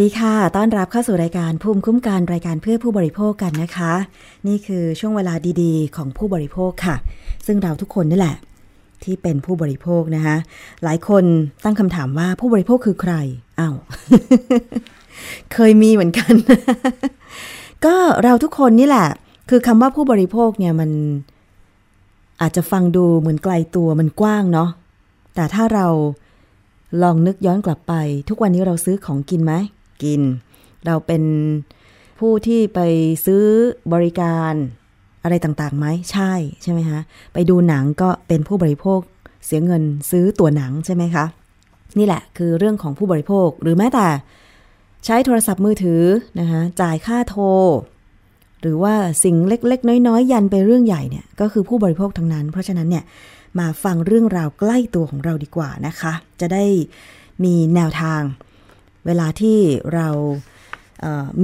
ดีค่ะ ต้อนรับเข้าสู่รายการภูมิคุ้มกันรายการเพื่อผู้บริโภคกันนะคะ นี่คือช่วงเวลาดีๆ ของผู้บริโภคค่ะ ซึ่งเราทุกคนนี่แหละ ที่เป็นผู้บริโภคนะคะ หลายคนตั้งคำถามว่าผู้บริโภคคือใครอ้าว เคยมีเหมือนกัน ก็เราทุกคนนี่แหละ คือคำว่าผู้บริโภคเนี่ยมันอาจจะฟังดูเหมือนไกลตัวมันกว้างเนาะ แต่ถ้าเราลองนึกย้อนกลับไป ทุกวันนี้เราซื้อของกินไหม กิน เราเป็นผู้ที่ไปซื้อบริการอะไรต่างๆไหมใช่ใช่ไหมคะไปดูหนังก็เป็นผู้บริโภคเสียเงินซื้อตั๋วหนังใช่ไหมคะ นี่แหละคือเรื่องของผู้บริโภคหรือแม้แต่ ใช้โทรศัพท์มือถือนะคะจ่ายค่าโทร หรือว่าสิ่งเล็กๆ น้อยๆ ยันไปเรื่องใหญ่เนี่ยก็คือผู้บริโภคทั้งนั้น เพราะฉะนั้นเนี่ยมาฟังเรื่องราวใกล้ตัวของเราดีกว่านะคะ จะได้มีแนวทาง เวลาที่เรา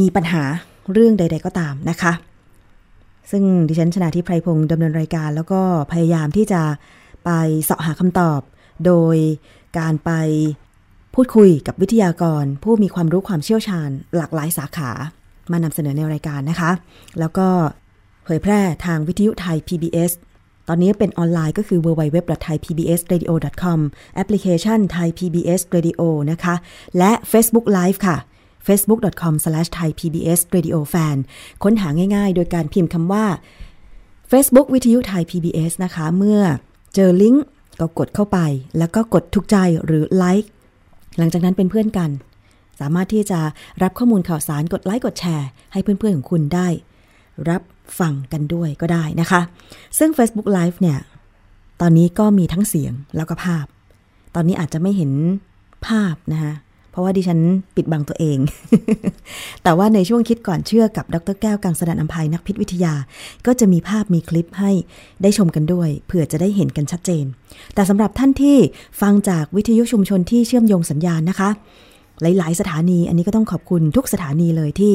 มีปัญหาเรื่องใด ๆก็ตามนะคะ ซึ่งดิฉันชนะทิพไพรพงศ์ดำเนินรายการ แล้วก็พยายามที่จะไปเสาะหาคำตอบ โดยการไปพูดคุยกับวิทยากร ผู้มีความรู้ความเชี่ยวชาญ หลากหลายสาขามานำเสนอในรายการนะคะ แล้วก็เผยแพร่ทางวิทยุไทย PBS ตอนนี้เป็นออนไลน์ก็คือ www.thaipbsradio.com แอปพลิเคชัน Thai PBS Radio นะคะ และ Facebook Live ค่ะ facebook.com/thaipbsradiofan ค้นหาง่ายๆ โดยการพิมพ์คำว่า Facebook วิทยุไทย PBS นะคะ เมื่อเจอลิงก์ก็กดเข้าไป แล้วก็กดถูกใจหรือไลค์หลังจากนั้นเป็นเพื่อนกัน สามารถที่จะรับข้อมูลข่าวสารกดไลค์กดแชร์ ให้เพื่อนๆของคุณได้ รับ ฟังกันด้วยก็ได้นะคะ ซึ่ง Facebook Live เนี่ย ตอนนี้ก็มีทั้งเสียงแล้วก็ภาพ ตอนนี้อาจจะไม่เห็นภาพนะคะเพราะว่าดิฉันปิดบังตัวเอง แต่ว่าในช่วงคิดก่อนเชื่อกับดรแก้วกังสดานอัมภัยนักพิษวิทยา ก็จะมีภาพมีคลิปให้ได้ชมกันด้วย เผื่อจะได้เห็นกันชัดเจน แต่สำหรับท่านที่ฟังจากวิทยุชุมชนที่เชื่อมโยงสัญญาณนะคะ หลาย ๆ สถานี อันนี้ก็ต้องขอบคุณทุกสถานีเลยที่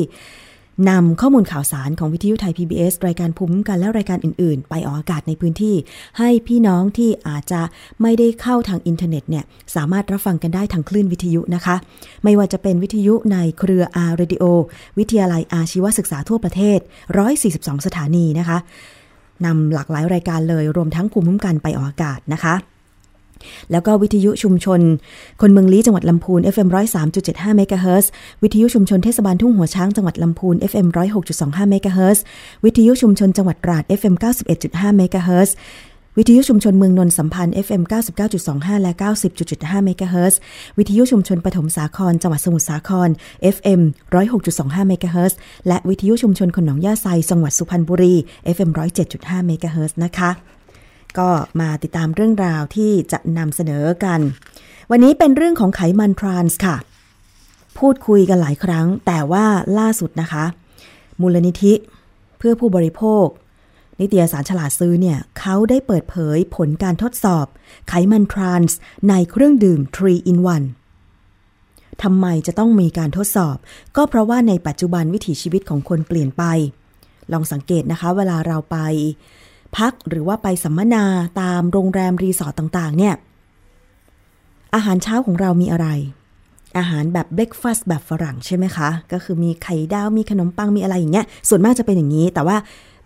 นำข้อมูลข่าวสารของวิทยุไทย PBS รายการภูมิคุ้มกันและรายการอื่น ๆ ไปออกอากาศในพื้นที่ ให้พี่น้องที่อาจจะไม่ได้เข้าทางอินเทอร์เน็ตเนี่ยสามารถรับฟังกันได้ทางคลื่นวิทยุนะคะ ไม่ว่าจะเป็นวิทยุในเครือ R-Radio วิทยาลัยอาชีวศึกษาทั่วประเทศ 142 สถานีนะคะนำหลากหลายรายการเลยรวมทั้งภูมิคุ้มกันไปออกอากาศนะคะ แล้วก็วิทยุชุมชน คนเมืองลี้จังหวัดลำพูน FM 103.75เมกะเฮิรตซ์วิทยุชุมชนเทศบาลทุ่งหัวช้างจังหวัดลำพูน FM 106.25เมกะเฮิรตซ์วิทยุชุมชนจังหวัดตราด FM 91.5เมกะเฮิรตซ์วิทยุชุมชนเมืองนนท์สัมพันธ์ FM 99.25 และ 90.75 เมกะเฮิรตซ์วิทยุชุมชนปฐมสาคร จังหวัดสมุทรสาคร FM 106.25 เมกะเฮิรตซ์และวิทยุชุมชนคนหนองย่าไซ จังหวัดสุพรรณบุรี FM 107.5 เมกะเฮิร์นะคะ ก็มาติดตามเรื่องราวที่จะนำเสนอกัน วันนี้เป็นเรื่องของไขมันทรานส์ค่ะ พูดคุยกันหลายครั้ง แต่ว่าล่าสุดนะคะ มูลนิธิเพื่อผู้บริโภค นิตยสารฉลาดซื้อเนี่ยเขาได้เปิดเผยผลการทดสอบ ไขมันทรานส์ในเครื่องดื่ม 3 in 1ทำไมจะต้องมีการทดสอบ ก็เพราะว่าในปัจจุบันวิถีชีวิตของคนเปลี่ยนไป ลองสังเกตนะคะ เวลาเราไป พักหรือว่าไปสัมมนาตามโรงแรมรีสอร์ทต่างๆ เนี่ย อาหารเช้าของเรามีอะไร อาหารแบบเบรกฟาสต์แบบฝรั่งใช่ไหมคะ ก็คือมีไข่ดาว มีขนมปัง มีอะไรอย่างเงี้ย ส่วนมากจะเป็นอย่างนี้ แต่ว่า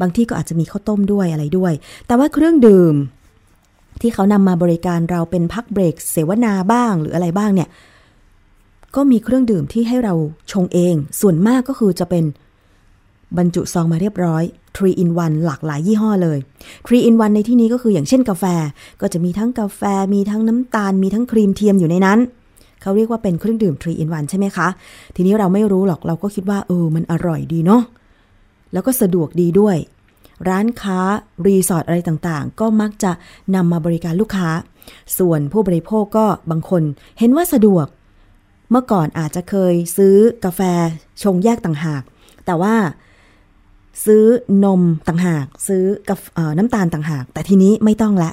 บางที่ก็อาจจะมีข้าวต้มด้วยอะไรด้วย แต่ว่าเครื่องดื่ม ที่เขานำมาบริการเราเป็นพักเบรก เสวนาบ้างหรืออะไรบ้างเนี่ย ก็มีเครื่องดื่มที่ให้เราชงเอง ส่วนมากก็คือจะเป็นบรรจุซองมาเรียบร้อย 3 in 1 หลากหลายยี่ห้อเลย3 in 1 ในที่นี้ก็คืออย่างเช่นกาแฟ ก็จะมีทั้งกาแฟ มีทั้งน้ำตาล มีทั้งครีมเทียมอยู่ในนั้น เขาเรียกว่าเป็นเครื่องดื่ม3 in 1 ใช่ไหมคะ ทีนี้เราไม่รู้หรอกเราก็คิดว่าเออมันอร่อยดีเนาะ แล้วก็สะดวกดีด้วย ร้านค้า รีสอร์ทอะไรต่างๆ ก็มักจะนำมาบริการลูกค้า ส่วนผู้บริโภคก็บางคนเห็นว่าสะดวก เมื่อก่อนอาจจะเคยซื้อกาแฟชงแยกต่างหาก แต่ว่า ซื้อนมต่างหาก ซื้อกับน้ำตาลต่างหาก แต่ทีนี้ไม่ต้องละ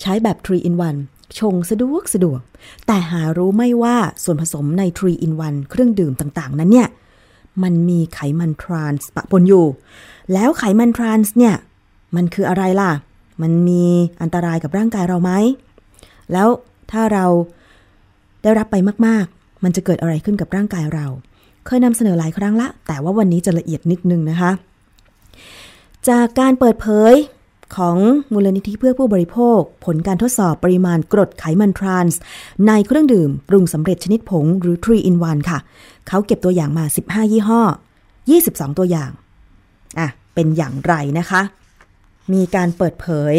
ใช้แบบ 3 in 1 ชงสะดวกสะดวก แต่หารู้ไม่ว่าส่วนผสมใน 3 in 1 เครื่องดื่มต่างๆ นั้นเนี่ย มันมีไขมันทรานส์ปะปนอยู่ แล้วไขมันทรานส์เนี่ย มันคืออะไรล่ะ มันมีอันตรายกับร่างกายเราไหม แล้วถ้าเราได้รับไปมากๆ มันจะเกิดอะไรขึ้นกับร่างกายเรา เคยนำเสนอหลายครั้งละ แต่ว่าวันนี้จะละเอียดนิดนึงนะคะ จากการเปิดเผยของมูลนิธิเพื่อผู้บริโภค ผลการทดสอบปริมาณกรดไขมันทรานส์ในเครื่องดื่มปรุงสำเร็จชนิดผงหรือ 3 in 1 ค่ะ เขาเก็บตัวอย่างมา 15 ยี่ห้อ 22 ตัวอย่าง อะ เป็นอย่างไรนะคะ มีการเปิดเผย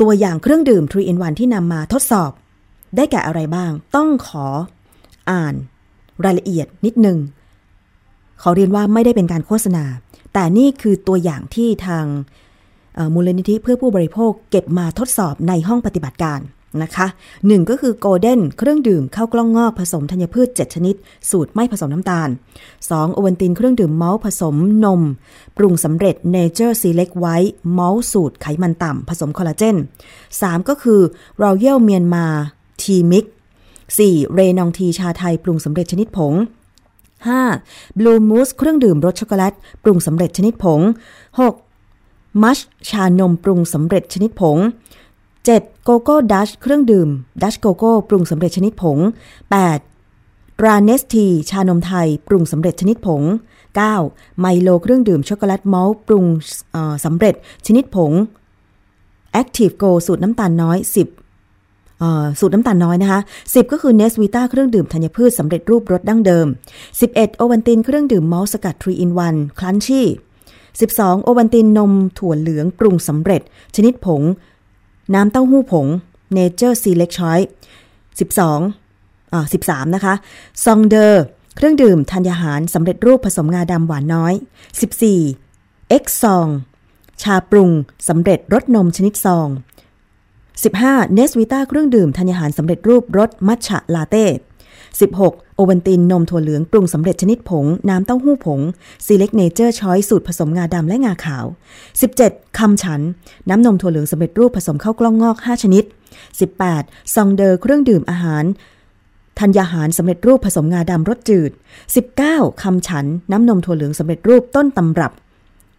ตัวอย่างเครื่องดื่ม 3 in 1 ที่นำมาทดสอบ ได้แก่อะไรบ้าง ต้องขออ่าน รายละเอียดนิดนึงขอเรียนว่าไม่ได้เป็นการโฆษณา แต่นี่คือตัวอย่างที่ทางมูลนิธิเพื่อผู้บริโภคเก็บมาทดสอบในห้องปฏิบัติการนะคะหนึ่งก็คือโกลเด้นเครื่องดื่มข้าวกล้องงอกผสมธัญพืช 7 ชนิด สูตรไม่ผสมน้ำตาล 2. โอวัลตินเครื่องดื่มมอลต์ผสมนม ปรุงสำเร็จ Nature Select White เมาส์สูตรไขมันต่ำผสมคอลลาเจน 3. ก็คือ Royal Myanmar Tea Mix 4. Ranong Tea ชาไทยปรุงสำเร็จชนิดผง 5. Blue Mousse เครื่องดื่มรสช็อกโกแลตปรุงสำเร็จชนิดผง 6. มัทฉะนมปรุงสำเร็จชนิดผง 7. โกโก้ดัชเครื่องดื่ม ดัชโกโก้ปรุงสำเร็จชนิดผง 8. Ranong Tea ชานมไทยปรุงสำเร็จชนิดผง 9. ไมโลเครื่องดื่มช็อกโกแลตมอลต์ปรุงสำเร็จชนิดผง Active Go สูตรน้ำตาลน้อย 10 สูตรน้ำตาลน้อยนะคะ 10 ก็คือ Nesvita เครื่องดื่มธัญพืชสำเร็จรูปรสดั้งเดิม 11 โอวัลตินเครื่องดื่มมอลต์สกัด3 in 1 Crunchy 12 โอวัลตินนมถั่วเหลืองปรุงสำเร็จ ชนิดผง น้ำเต้าหู้ผง Nature Select Choice 12อ่า13 นะคะ ซองเดอร์เครื่องดื่มธัญญาหารสำเร็จรูปผสมงาดำหวานน้อย 14เอ็กซองชาปรุงสำเร็จรสนมชนิดซอง 15. เนสวิต้าเครื่องดื่มธัญญาหารสำเร็จรูปรสมัชฉะลาเต้ 16. โอวัลตินนมถั่วเหลืองปรุงสำเร็จชนิดผง น้ำเต้าหู้ผง Select Nature Choice สูตรผสมงาดำและงาขาว 17. คำฉัน น้ำนมถั่วเหลืองสำเร็จรูปผสมข้าวกล้องงอก 5 ชนิด 18. ซองเดอร์เครื่องดื่มอาหารธัญญาหารสำเร็จรูปผสมงาดำรสจืด 19. คำฉัน น้ำนมถั่วเหลืองสำเร็จรูปต้นตำรับ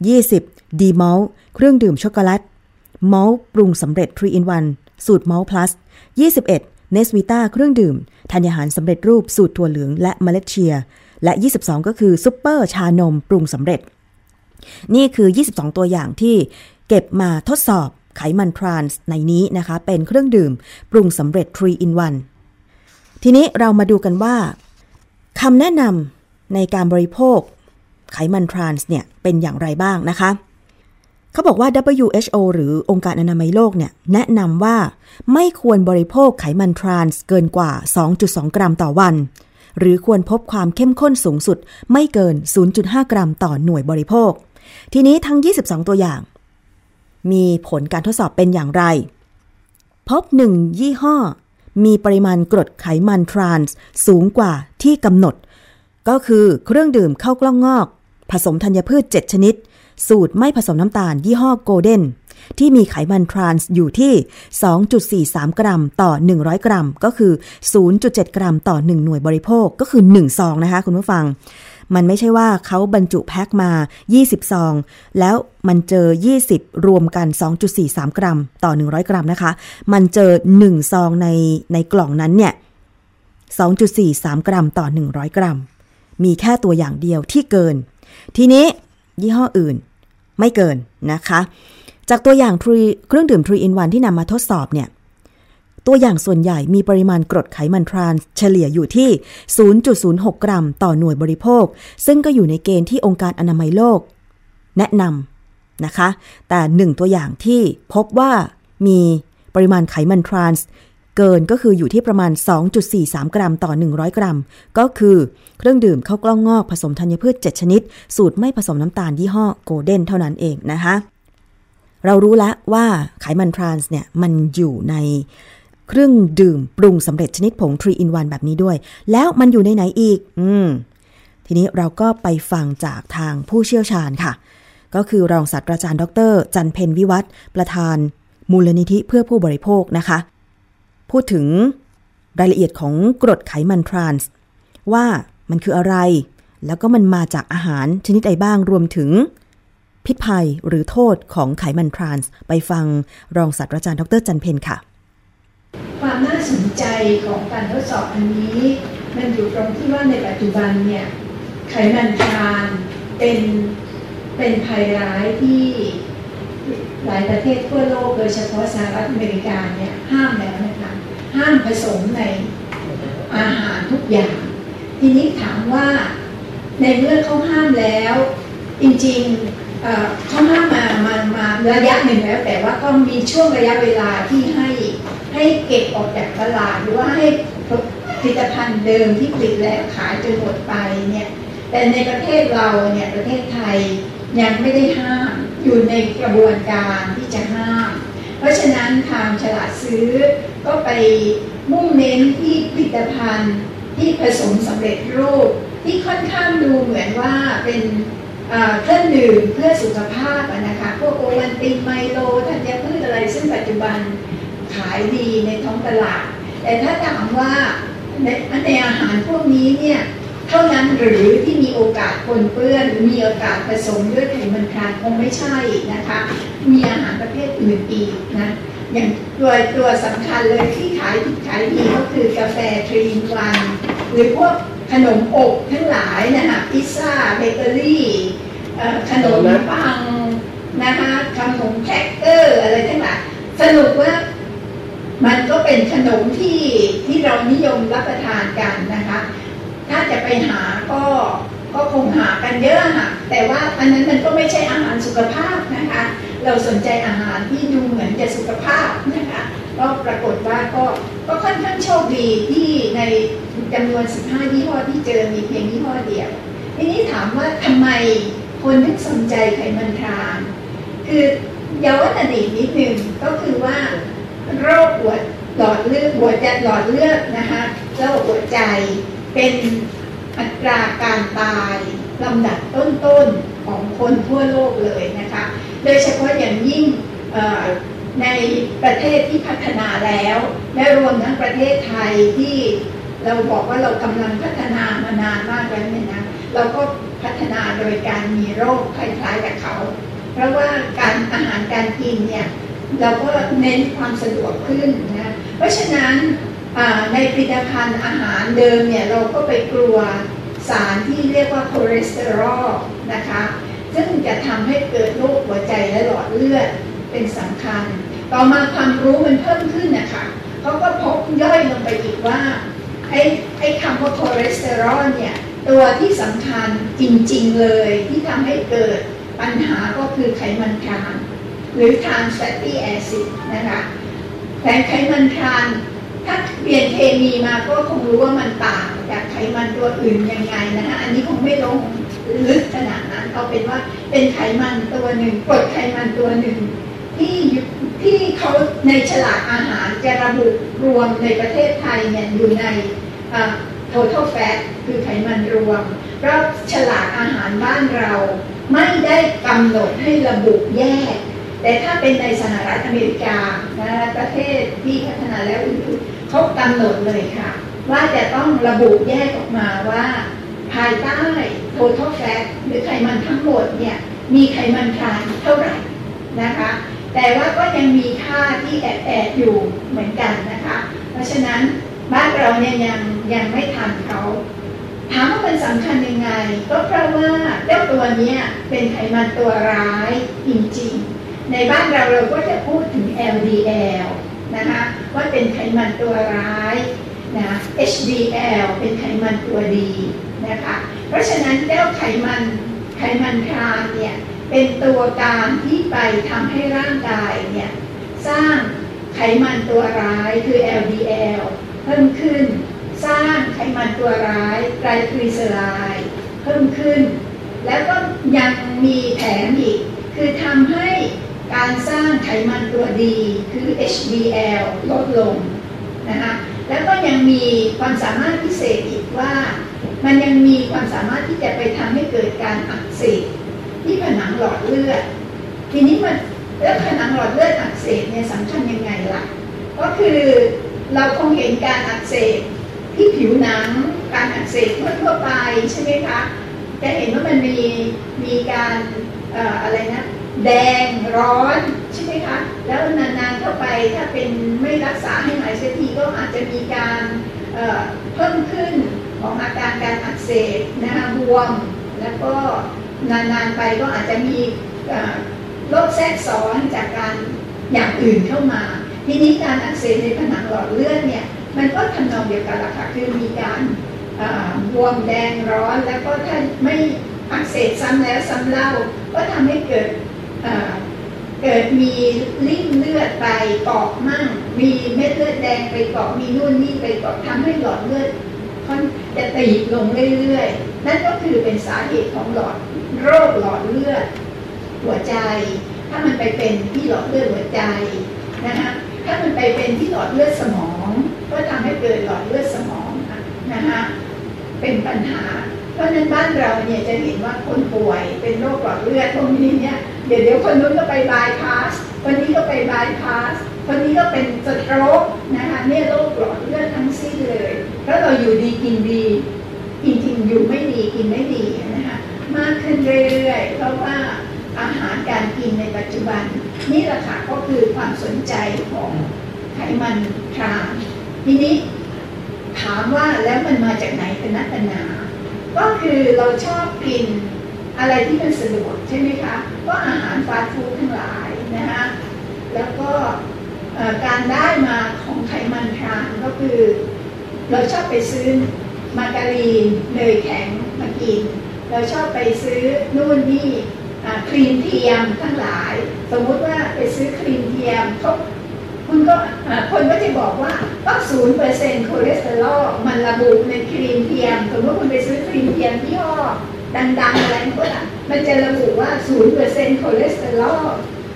20. ดีมอลเครื่องดื่มช็อกโกแลต มอลปรุงสำเร็จ 3 in 1 สูตรมอล plus 21เนสวิต้าเครื่องดื่มธัญญาหารสำเร็จรูปสูตรถั่วเหลืองและเมล็ดเชีย และ 22 ก็คือซุปเปอร์ชานมปรุงสำเร็จ นี่คือ 22 ตัวอย่างที่เก็บมาทดสอบไขมันทรานส์ในนี้นะคะ เป็นเครื่องดื่มปรุงสำเร็จ 3 in 1 ทีนี้เรามาดูกันว่าคำแนะนำในการบริโภคไขมันทรานส์เนี่ยเป็นอย่างไรบ้างนะคะ เขาบอกว่า WHO หรือองค์การอนามัยโลกเนี่ยแนะนำว่าไม่ควรบริโภคไขมันทรานส์เกินกว่า 2.2 กรัมต่อวัน หรือควรพบความเข้มข้นสูงสุด ไม่เกิน 0.5 กรัมต่อหน่วยบริโภค ทีนี้ทั้ง 22 ตัวอย่าง มีผลการทดสอบเป็นอย่างไร พบหนึ่งยี่ห้อ มีปริมาณกรดไขมันทรานส์สูงกว่าที่กำหนด ก็คือเครื่องดื่มข้าวกล้องงอก ผสมธัญพืช 7 ชนิด สูตรไม่ผสมน้ำตาลยี่ห้อโกลเด้นที่มีไขมันทรานส์อยู่ที่ 2.43 กรัมต่อ 100 กรัม ก็คือ 0.7 กรัมต่อ 1 หน่วยบริโภคก็คือ1ซองนะคะคุณผู้ฟัง มันไม่ใช่ว่าเขาบรรจุแพ็คมา 20 ซอง แล้วมันเจอ 20 รวมกัน 2.43 กรัม ต่อ 100 กรัมนะคะ มันเจอ 1 ซองในในกล่องนั้นเนี่ย 2.43 กรัมต่อ 100 กรัม มีแค่ตัวอย่างเดียวที่เกิน ทีนี้ ยี่ห้ออื่น ไม่เกินนะคะ จากตัวอย่างเครื่องดื่ม 3 in 1 ที่นำมาทดสอบเนี่ย ตัวอย่างส่วนใหญ่มีปริมาณกรดไขมันทรานส์เฉลี่ยอยู่ที่ 0.06 กรัม ต่อหน่วยบริโภค ซึ่งก็อยู่ในเกณฑ์ที่องค์การอนามัยโลก แนะนำนะคะ แต่หนึ่งตัวอย่างที่พบว่ามีปริมาณไขมันทรานส์ เกินก็คืออยู่ที่ประมาณ 2.43 กรัมต่อ 100 กรัม ก็คือเครื่องดื่มข้าวกล้องงอกผสมธัญพืช 7 ชนิด สูตรไม่ผสมน้ำตาลยี่ห้อโกลเด้นเท่านั้นเองนะคะ เรารู้แล้วว่าไขมันทรานส์เนี่ยมันอยู่ในเครื่องดื่มปรุงสำเร็จชนิดผง3 in 1แบบนี้ด้วย แล้วมันอยู่ในไหนอีก อืม ทีนี้เราก็ไปฟังจากทางผู้เชี่ยวชาญค่ะ ก็คือรองศาสตราจารย์ดร จันเพนวิวัฒประธานมูลนิธิเพื่อผู้บริโภคนะคะ พูดถึงรายละเอียดของกรดไขมันทรานส์ว่ามันคืออะไร แล้วก็มันมาจากอาหารชนิดใดบ้างรวมถึง พิษภัยหรือโทษของไขมันทรานส์ไปฟังรองศาสตราจารย์ดรจันเพนค่ะ ความน่าสนใจของการทดสอบอันนี้ มันอยู่ตรงที่ว่าในปัจจุบันเนี่ยไขมันทรานเป็นเป็นภัยร้ายที่หลายประเทศทั่วโลกโดยเฉพาะสหรัฐอเมริกาเนี่ยห้ามแล้วนะคะ ห้ามผสมในอาหารทุกอย่าง ทีนี้ถามว่าในเมื่อเขาห้ามแล้ว จริงๆเขาห้ามมามามาระยะหนึ่งแล้ว แต่ว่าก็มีช่วงระยะเวลาที่ให้ให้เก็บออกจากตลาดหรือว่าให้ผลิตภัณฑ์เดิมที่ผลิตแล้วขายจนหมดไปเนี่ยแต่ในประเทศเราเนี่ยประเทศไทยยังไม่ได้ห้ามอยู่ในกระบวนการที่จะห้าม ราะฉะนั้นทางฉลาดซื้อก็ไปมุ่งเน้นที่ผลิตภัณฑ์ที่ผสมสำเร็จรูป ที่ค่อนข้างดูเหมือนว่าเป็นเครื่องดื่มเพื่อสุขภาพนะคะพวกโอวัลตินไมโลธัญพืชอะไรซึ่งปัจจุบันขายดีในท้องตลาด แต่ถ้าถามว่าในในอาหารพวกนี้เนี่ยเท่านั้นหรือที่มีโอกาสปนเปื้อนหรือมีโอกาสผสมด้วยไขมันทรานส์คงไม่ใช่นะคะ มีอาหารประเภทอื่นอีกนะอย่างตัวตัวสำคัญเลยที่ขายขายดีก็คือกาแฟ three in one หรือพวกขนมอบทั้งหลายนะคะพิซซ่าเบเกอรี่ขนมปังนะคะขนมแครกเกอร์อะไรทั้งหลายสรุปว่ามันก็เป็นขนมที่ที่เรานิยมรับประทานกันนะคะ ถ้าจะไปหาก็ก็คงหากันเยอะค่ะแต่ว่าอันนั้นมันก็ไม่ใช่อาหารสุขภาพนะคะ เราสนใจอาหารที่ดูเหมือนจะสุขภาพนะคะก็ปรากฏว่าก็ก็ค่อนข้างโชคดีที่ในจำนวน 15 ยี่ห้อที่เจอมีเพียงยี่ห้อเดียวทีนี้ถามว่าทำไมคนถึงสนใจไขมันทรานคือย้อนอดีตนิดนึงก็คือว่าโรคหัวหลอดเลือดหัวใจหลอดเลือดนะคะโรคหัวใจเป็นอัตราการตายลำดับต้นๆ ของคนทั่วโลกเลยนะคะ โดยเฉพาะอย่างยิ่งในประเทศที่พัฒนาแล้ว และรวมทั้งประเทศไทยที่เราบอกว่าเรากำลังพัฒนามานานมากแล้วเนี่ยนะเราก็พัฒนาโดยการมีโรคคล้ายๆกับเขา เพราะว่าการอาหารการกินเนี่ยเราก็เน้นความสะดวกขึ้นนะเพราะฉะนั้นในผลิตภัณฑ์อาหารเดิมเนี่ยเราก็ไปกลัว สารที่เรียกว่าคอเลสเตอรอลนะคะ ซึ่งจะทำให้เกิดโรคหัวใจและหลอดเลือดเป็นสำคัญ ต่อมาความรู้มันเพิ่มขึ้นนะคะเขาก็พบย่อยลงไปอีกว่าไอ้ไอ้คำว่าคอเลสเตอรอลเนี่ย ตัวที่สำคัญจริงๆเลยที่ทำให้เกิดปัญหาก็คือไขมันทรานหรือ trans fatty acid นะคะแต่ไขมันทราน ถ้าเรียนเคมีมาก็คงรู้ว่ามันต่างจากไขมันตัวอื่นยังไงนะคะอันนี้คงไม่ลงลึกขนาดนั้นเอาเป็นว่าเป็นไขมันตัวหนึ่งกรดไขมันตัวหนึ่งที่ที่เขาในฉลากอาหารจะระบุรวมในประเทศไทยเนี่ยอยู่ใน total fat คือไขมันรวมเพราะฉลากอาหารบ้านเราไม่ได้กำหนดให้ระบุแยก แต่ถ้าเป็นในสหรัฐอเมริกานะประเทศที่พัฒนาแล้วอื่นๆ เขากำหนดเลยค่ะ ว่าจะต้องระบุแยกออกมาว่า ภายใต้ total fat หรือไขมันทั้งหมดเนี่ยมีไขมันทรานเท่าไหร่นะคะ แต่ว่าก็ยังมีค่าที่แอบแอบอยู่เหมือนกันนะคะ เพราะฉะนั้นบ้านเราเนี่ยยังยังไม่ทันเขาถามว่ามันสำคัญยังไง ก็เพราะว่าเจ้าตัวนี้เป็นไขมันตัวร้ายจริงๆ ในบ้านเราเราก็จะพูดถึง LDL นะคะว่าเป็นไขมันตัวร้ายนะ HDL เป็นไขมันตัวดีนะคะเพราะฉะนั้นเจ้าไขมันไขมันทรานเนี่ยเป็นตัวการที่ไปทำให้ร่างกายเนี่ยสร้างไขมันตัวร้ายคือ LDL เพิ่มขึ้น สร้างไขมันตัวร้ายไตรกลีเซอไรด์เพิ่มขึ้น แล้วก็ยังมีแถมอีก คือทำให้ การสร้างไขมันตัวดีคือ HDL ลดลงนะคะแล้วก็ยังมีความสามารถพิเศษอีกว่า มันยังมีความสามารถที่จะไปทำให้เกิดการอักเสบที่ผนังหลอดเลือด ทีนี้มันแล้วผนังหลอดเลือดอักเสบเนี่ยสำคัญยังไงล่ะ ก็คือเราคงเห็นการอักเสบที่ผิวหนัง การอักเสบทั่วไปใช่ไหมคะจะเห็นว่ามันมีมีการอออะไรนะ แดงร้อนใช่ไหมคะ แล้วนานๆเข้าไปถ้าเป็นไม่รักษาให้หายเสียทีก็อาจจะมีการเเพิ่มขึ้นของอาการการอักเสบนะคะบวม แล้วก็นานๆไปก็อาจจะมีโรคแทรกซ้อนจากการอย่างอื่นเข้ามา ทีนี้การอักเสบในผนังหลอดเลือดเนี่ยมันก็ทำนองเดียวกันละค่ะคือมีการบวมแดงร้อน แล้วก็ถ้าไม่อักเสบซ้ำแล้วซ้ำเล่าก็ทำให้เกิด เกิดมีริ่มเลือดไปเกาะมั่ง มีเม็ดเลือดแดงไปเกาะมีนู่นนี่ไปเกาะทำให้หลอดเลือดค่อนจะตีบลงเรื่อยๆ นั่นก็คือเป็นสาเหตุของหลอดโรคหลอดเลือด หัวใจ ถ้ามันไปเป็นที่หลอดเลือดหัวใจนะคะถ้ามันไปเป็นที่หลอดเลือดสมอง ก็ทำให้เกิดหลอดเลือดสมองนะคะเป็นปัญหา เพราะฉะนั้นบ้านเราเนี่ยจะเห็นว่าคนป่วยเป็นโรคหลอดเลือดพวกนี้เนี่ย เดี๋ยวเดี๋ยวคนนู้นก็ไปบายพาสคนนี้ก็ไปบายพาสคนนี้ก็เป็นสโตรกนะคะเนี่ยโรคหลอดเลือดทั้งสิ้นเลยเพราเราอยู่ดีกินดีจริงๆอยู่ไม่ดีกินไม่ดีนะคะมากขึ้นเรื่อยๆเพราะว่าอาหารการกินในปัจจุบัน นี่แหละค่ะก็คือความสนใจของไขมันทรานทีนี้ถามว่าแล้วมันมาจากไหนเป็นนักหนา ก็คือเราชอบกิน อะไรที่มันสะดวกใช่ไหมคะ ก็อาหารฟาสต์ฟู้ดทั้งหลายนะฮะแล้วก็การได้มาของไขมันทรานก็คือ เราชอบไปซื้อมาการีนเนยแข็งมากิน เราชอบไปซื้อนู่นนี่ครีมเทียมทั้งหลาย สมมุติว่าไปซื้อครีมเทียมเขาคุณก็คนก็จะบอกว่าต้องศูนย์เปอร์เซ็นต์คอเลสเตอรอลมันระบุในครีมเทียม สมมติคุณไปซื้อครีมเทียมยี่ห้อ ดังๆอะไรพวกนั้นมันจะระบุว่าศูนย์เปอร์เซ็นต์คอเลสเตอรอล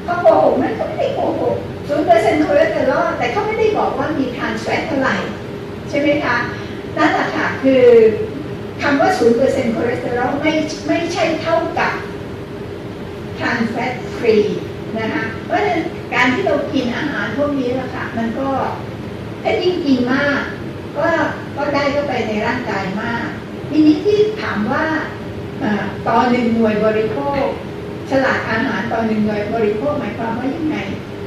เขาโกหกมันก็ไม่ได้โกหกศูนย์เปอร์เซ็นต์คอเลสเตอรอลแต่เขาไม่ได้บอกว่ามี trans fat เท่าไหร่ใช่ไหมคะนั่นแหละค่ะคือคำว่าศูนย์เปอร์เซ็นต์คอเลสเตอรอลไม่ไม่ใช่เท่ากับ trans fat free นะคะเพราะฉะนั้นการที่เรากินอาหารพวกนี้ละค่ะมันก็ถ้ายิ่งกินมาก ก็ก็ได้เข้าไปในร่างกายมากทีนี้ที่ถามว่า ต่อหนึ่งหน่วยบริโภค ฉลากอาหารต่อหนึ่งหน่วยบริโภคหมายความว่ายังไง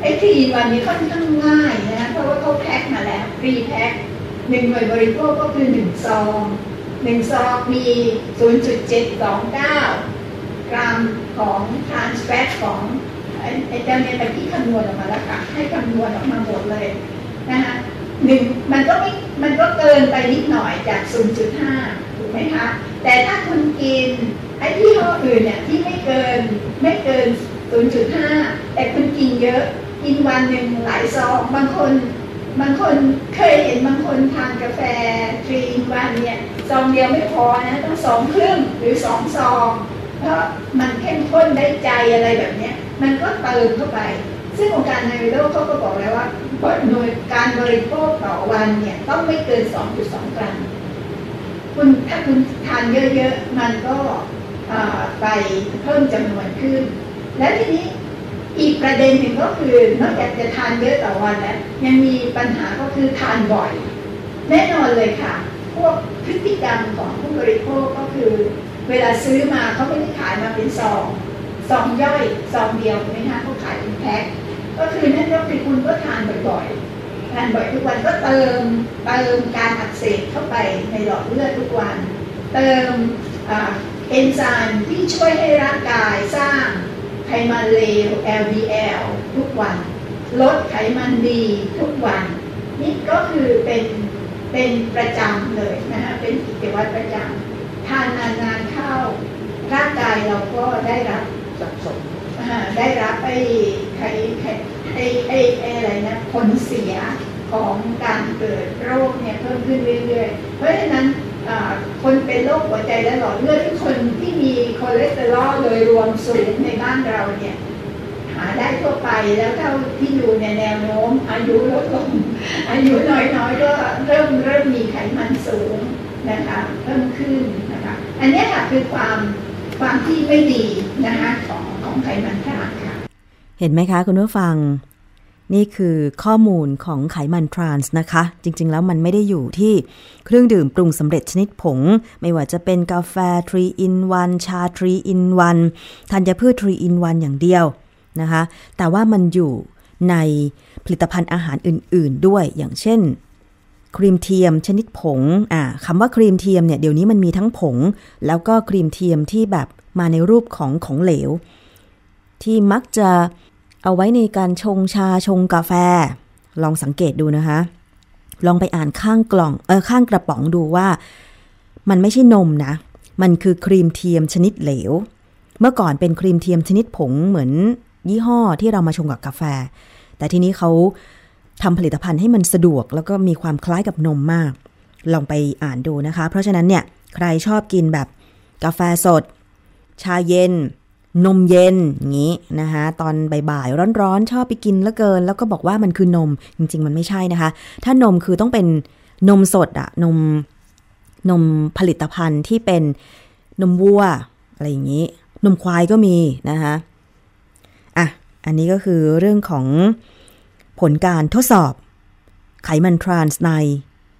ไอ้ three in one นี้ค่อนข้างง่ายนะเพราะว่าเขาแพ็คมาแล้ว prepackหนึ่งหน่วยบริโภคก็คือหนึ่งซองหนึ่งซองมี 0.729 กรัมของทรานส์แฟตของไอ้ไอ้เจ้าเนี่ยไปที่คำนวณออกมาแล้วค่ะให้คำนวณออกมาหมดเลยนะคะหนึ่งมันก็ไม่มันก็เกินไปนิดหน่อยจาก 0.5 ถูกไหมคะ แต่ถ้าคุณกินไอ้ที่ห้ออื่นเนี่ยที่ไม่เกินไม่เกิน 0.5 แต่คุณกินเยอะกินวันหนึ่งหลายซองบางคนบางคนเคยเห็นบางคนทานกาแฟทรีนวันเนี่ยซองเดียวไม่พอนะต้องสองครึ่งหรือสองซอง เพราะมันเข้มข้นได้ใจอะไรแบบเนี้ยมันก็เติมเข้าไป ซึ่งองค์การในโลกเขาก็บอกแล้วว่าโดยการบริโภคต่อวันเนี่ยต้องไม่เกิน 2.2 กรัม คุณถ้าคุณทานเยอะๆ มันก็ไปเพิ่มจำนวนขึ้น และทีนี้อีกประเด็นหนึ่งก็คือนอกจากจะทานเยอะต่อวันแล้ว ยังมีปัญหาก็คือทานบ่อย แน่นอนเลยค่ะ พวกพฤติกรรมของผู้บริโภคก็คือ เวลาซื้อมาเขาไม่ได้ขายมาเป็นซองซองย่อยซองเดียวใช่ไหมคะเขาขายเป็นแพ็คก็คือนั่นก็คือคุณก็ทานบ่อยๆ ทานบ่อยทุกวันก็เติมเติมการอักเสบเข้าไปในหลอดเลือดทุกวัน เติมอ่าเอนไซม์ที่ช่วยให้ร่างกายสร้างไขมันเลว LDL ทุกวัน ลดไขมันดีทุกวัน นี่ก็คือเป็นเป็นประจำเลยนะคะเป็นกิจวัตรประจำทานนานๆเข้า ร่างกายเราก็ได้รับสะสมอ่าได้รับไอ้ไข ไอ้ไอ้อะไรนะผลเสียของการเกิดโรคเนี่ยเพิ่มขึ้นเรื่อยๆ เพราะฉะนั้นคนเป็นโรคหัวใจและหลอดเลือดทุกคนที่มีคอเลสเตอรอลโดยรวมสูงในบ้านเราเนี่ยหาได้ทั่วไปแล้วเท่าที่ดูเนี่แนวโน้ม อายุลดลงอายุน้อยๆก็เริ่มเริ่มมีไขมันสูงนะคะเพิ่มขึ้นนะคะอันนี้ค่ะคือความความที่ไม่ดีนะคะของของไขมันทรานค่ะ เห็นไหมคะคุณผู้ฟัง นี่คือข้อมูลของไขมันทรานส์นะคะ จริง ๆ แล้วมันไม่ได้อยู่ที่เครื่องดื่มปรุงสำเร็จชนิดผง ไม่ว่าจะเป็นกาแฟ3 in 1ชา3 in 1ธัญพืช3 in 1อย่างเดียวนะคะ แต่ว่ามันอยู่ในผลิตภัณฑ์อาหารอื่น ๆ ด้วยอย่างเช่นครีมเทียมชนิดผง อ่าคำว่าครีมเทียมเนี่ยเดี๋ยวนี้มันมีทั้งผง แล้วก็ครีมเทียมที่แบบมาในรูปของของเหลว ที่มักจะ เอาไว้ในการชงชาชงกาแฟ ลองสังเกตดูนะคะ ลองไปอ่านข้างกล่องเออข้างกระป๋องดูว่า มันไม่ใช่นมนะ มันคือครีมเทียมชนิดเหลว เมื่อก่อนเป็นครีมเทียมชนิดผงเหมือนยี่ห้อที่เรามาชงกับกาแฟ แต่ทีนี้เขาทำผลิตภัณฑ์ให้มันสะดวก แล้วก็มีความคล้ายกับนมมาก ลองไปอ่านดูนะคะ เพราะฉะนั้นเนี่ยใครชอบกินแบบกาแฟสด ชาเย็น นมเย็นอย่างนี้นะคะตอนบ่ายๆร้อนๆ ชอบไปกินแล้วเกิน แล้วก็บอกว่ามันคือนมจริง ๆ มันไม่ใช่นะคะ ถ้านมคือต้องเป็นนมสดอะนมนมผลิตภัณฑ์ที่เป็นนมวัวอะไรอย่างนี้ นมควายก็มีนะคะอะอันนี้ก็คือเรื่องของผลการทดสอบ ไขมันทรานส์ใน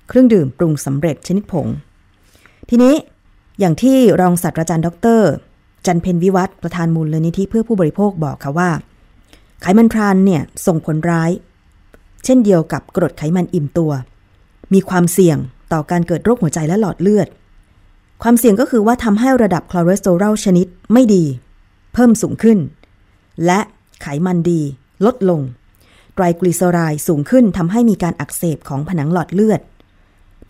เครื่องดื่มปรุงสำเร็จชนิดผง ทีนี้อย่างที่รองศาสตราจารย์ ดร จันเพนวิวัฒประธานมูลนิธิเพื่อผู้บริโภคบอกค่ะว่า ไขมันทรานเนี่ยส่งผลร้าย เช่นเดียวกับกรดไขมันอิ่มตัว มีความเสี่ยงต่อการเกิดโรคหัวใจและหลอดเลือด ความเสี่ยงก็คือว่าทำให้ระดับคอเลสเตอรอลชนิดไม่ดี เพิ่มสูงขึ้น และไขมันดี ลดลงไตรกลีเซอไรด์สูงขึ้นทำให้มีการอักเสบของผนังหลอดเลือด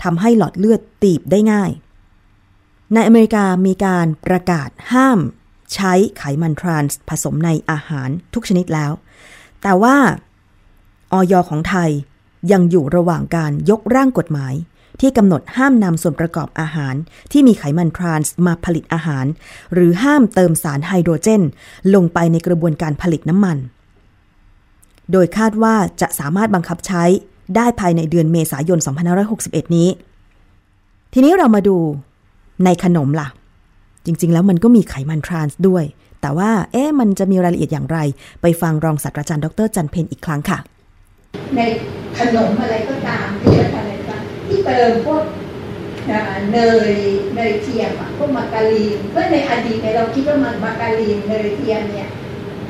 ทำให้หลอดเลือดตีบได้ง่าย ในอเมริกามีการประกาศห้ามใช้ไขมันทรานส์ผสมในอาหารทุกชนิดแล้ว แต่ว่าออยของไทยยังอยู่ระหว่างการยกร่างกฎหมาย ที่กำหนดห้ามนำส่วนประกอบอาหาร ที่มีไขมันทรานส์มาผลิตอาหาร หรือห้ามเติมสารไฮโดรเจน ลงไปในกระบวนการผลิตน้ำมัน โดยคาดว่าจะสามารถบังคับใช้ได้ภายในเดือนเมษายน 2561 นี้ ทีนี้เรามาดู ในขนมล่ะ จริงๆ แล้วมันก็มีไขมันทรานส์ด้วย แต่ว่าเอ๊ะมันจะมีรายละเอียดอย่างไร ไปฟังรองศาสตราจารย์ดรจันเพนอีกครั้งค่ะ ในขนมอะไรก็ตามที่อะไรก็ที่เติมพวกเนยเนยเทียมพวกมาการีนเมื่อในอดีตเนี่ยเราคิดว่ามันมาการีนเนยเทียมเนี่ย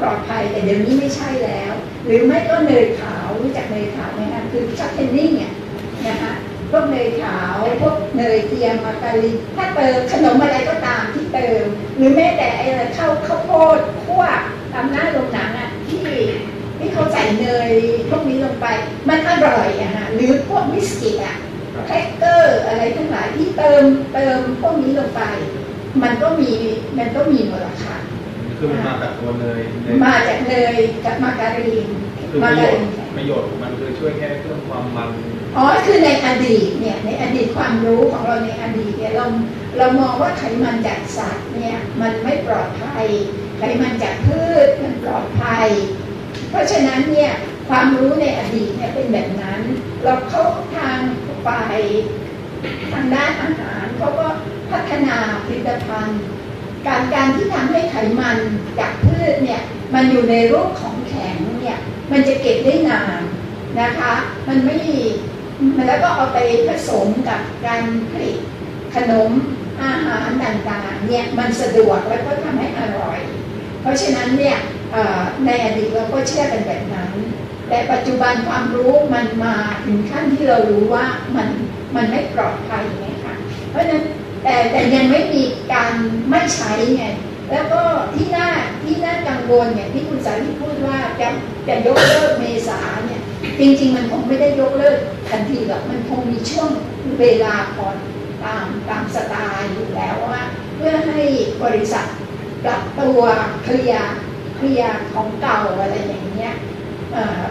ปลอดภัยแต่เดี๋ยวนี้ไม่ใช่แล้ว หรือไม่ก็เนยขาวรู้จักเนยขาวไหมคะคือช็อกเทนนิ่งเนี่ยนะคะ พวกเนยขาวพวกเนยเทียมมาการีนถ้าเติมขนมอะไรก็ตามที่เติม หรือแม้แต่ไอ้อะไรข้าวข้าวโพดคั่วตามหน้าโรงหนังอะที่ที่เขาใส่เนยพวกนี้ลงไป มันอร่อยอะฮะหรือพวกวิสกี้อะแครกเกอร์อะไรทั้งหลายที่เติมเติมพวกนี้ลงไป มันก็มีมันก็มีมูลค่าคือมันมาจากตัวเนยเนยมาจากเนยกับมาการีน คือประโยชน์ประโยชน์ของมันคือช่วยแค่เพิ่มความมันอ๋อคือในอดีตเนี่ยในอดีตความรู้ของเราในอดีตเนี่ยเราเรามองว่าไขมันจากสัตว์เนี่ยมันไม่ปลอดภัยไขมันจากพืชมันปลอดภัย เพราะฉะนั้นเนี่ยความรู้ในอดีตเนี่ยเป็นแบบนั้น เราเข้าทางฝ่ายทางด้านอาหารเขาก็พัฒนาผลิตภัณฑ์ การการที่ทำให้ไขมันจากพืชเนี่ยมันอยู่ในรูปของเนี่ย มันจะเก็บได้นานนะคะ มันไม่มันแล้วก็เอาไปผสมกับการผลิตขนมอาหารต่างๆเนี่ยมันสะดวกแล้วก็ทำให้อร่อย เพราะฉะนั้นเนี่ยในอดีตเราก็เชื่อกันแบบนั้น แต่ปัจจุบันความรู้มันมาถึงขั้นที่เรารู้ว่ามันมันไม่ปลอดภัยไงคะเพราะฉะนั้นแต่แต่ยังไม่มีการไม่ใช้ไง แล้วก็ที่น่าที่น่ากังวลเนี่ยที่คุณสารีพูดว่าจะจะยกเลิกเมษาเนี่ยจริงๆมันคงไม่ได้ยกเลิกทันทีหรอกมันคงมีช่วงเวลาก่อนตามตามสไตล์อยู่แล้วว่าเพื่อให้บริษัทปรับตัวเคลียร์เคลียร์ของเก่าอะไรอย่างเงี้ยเออ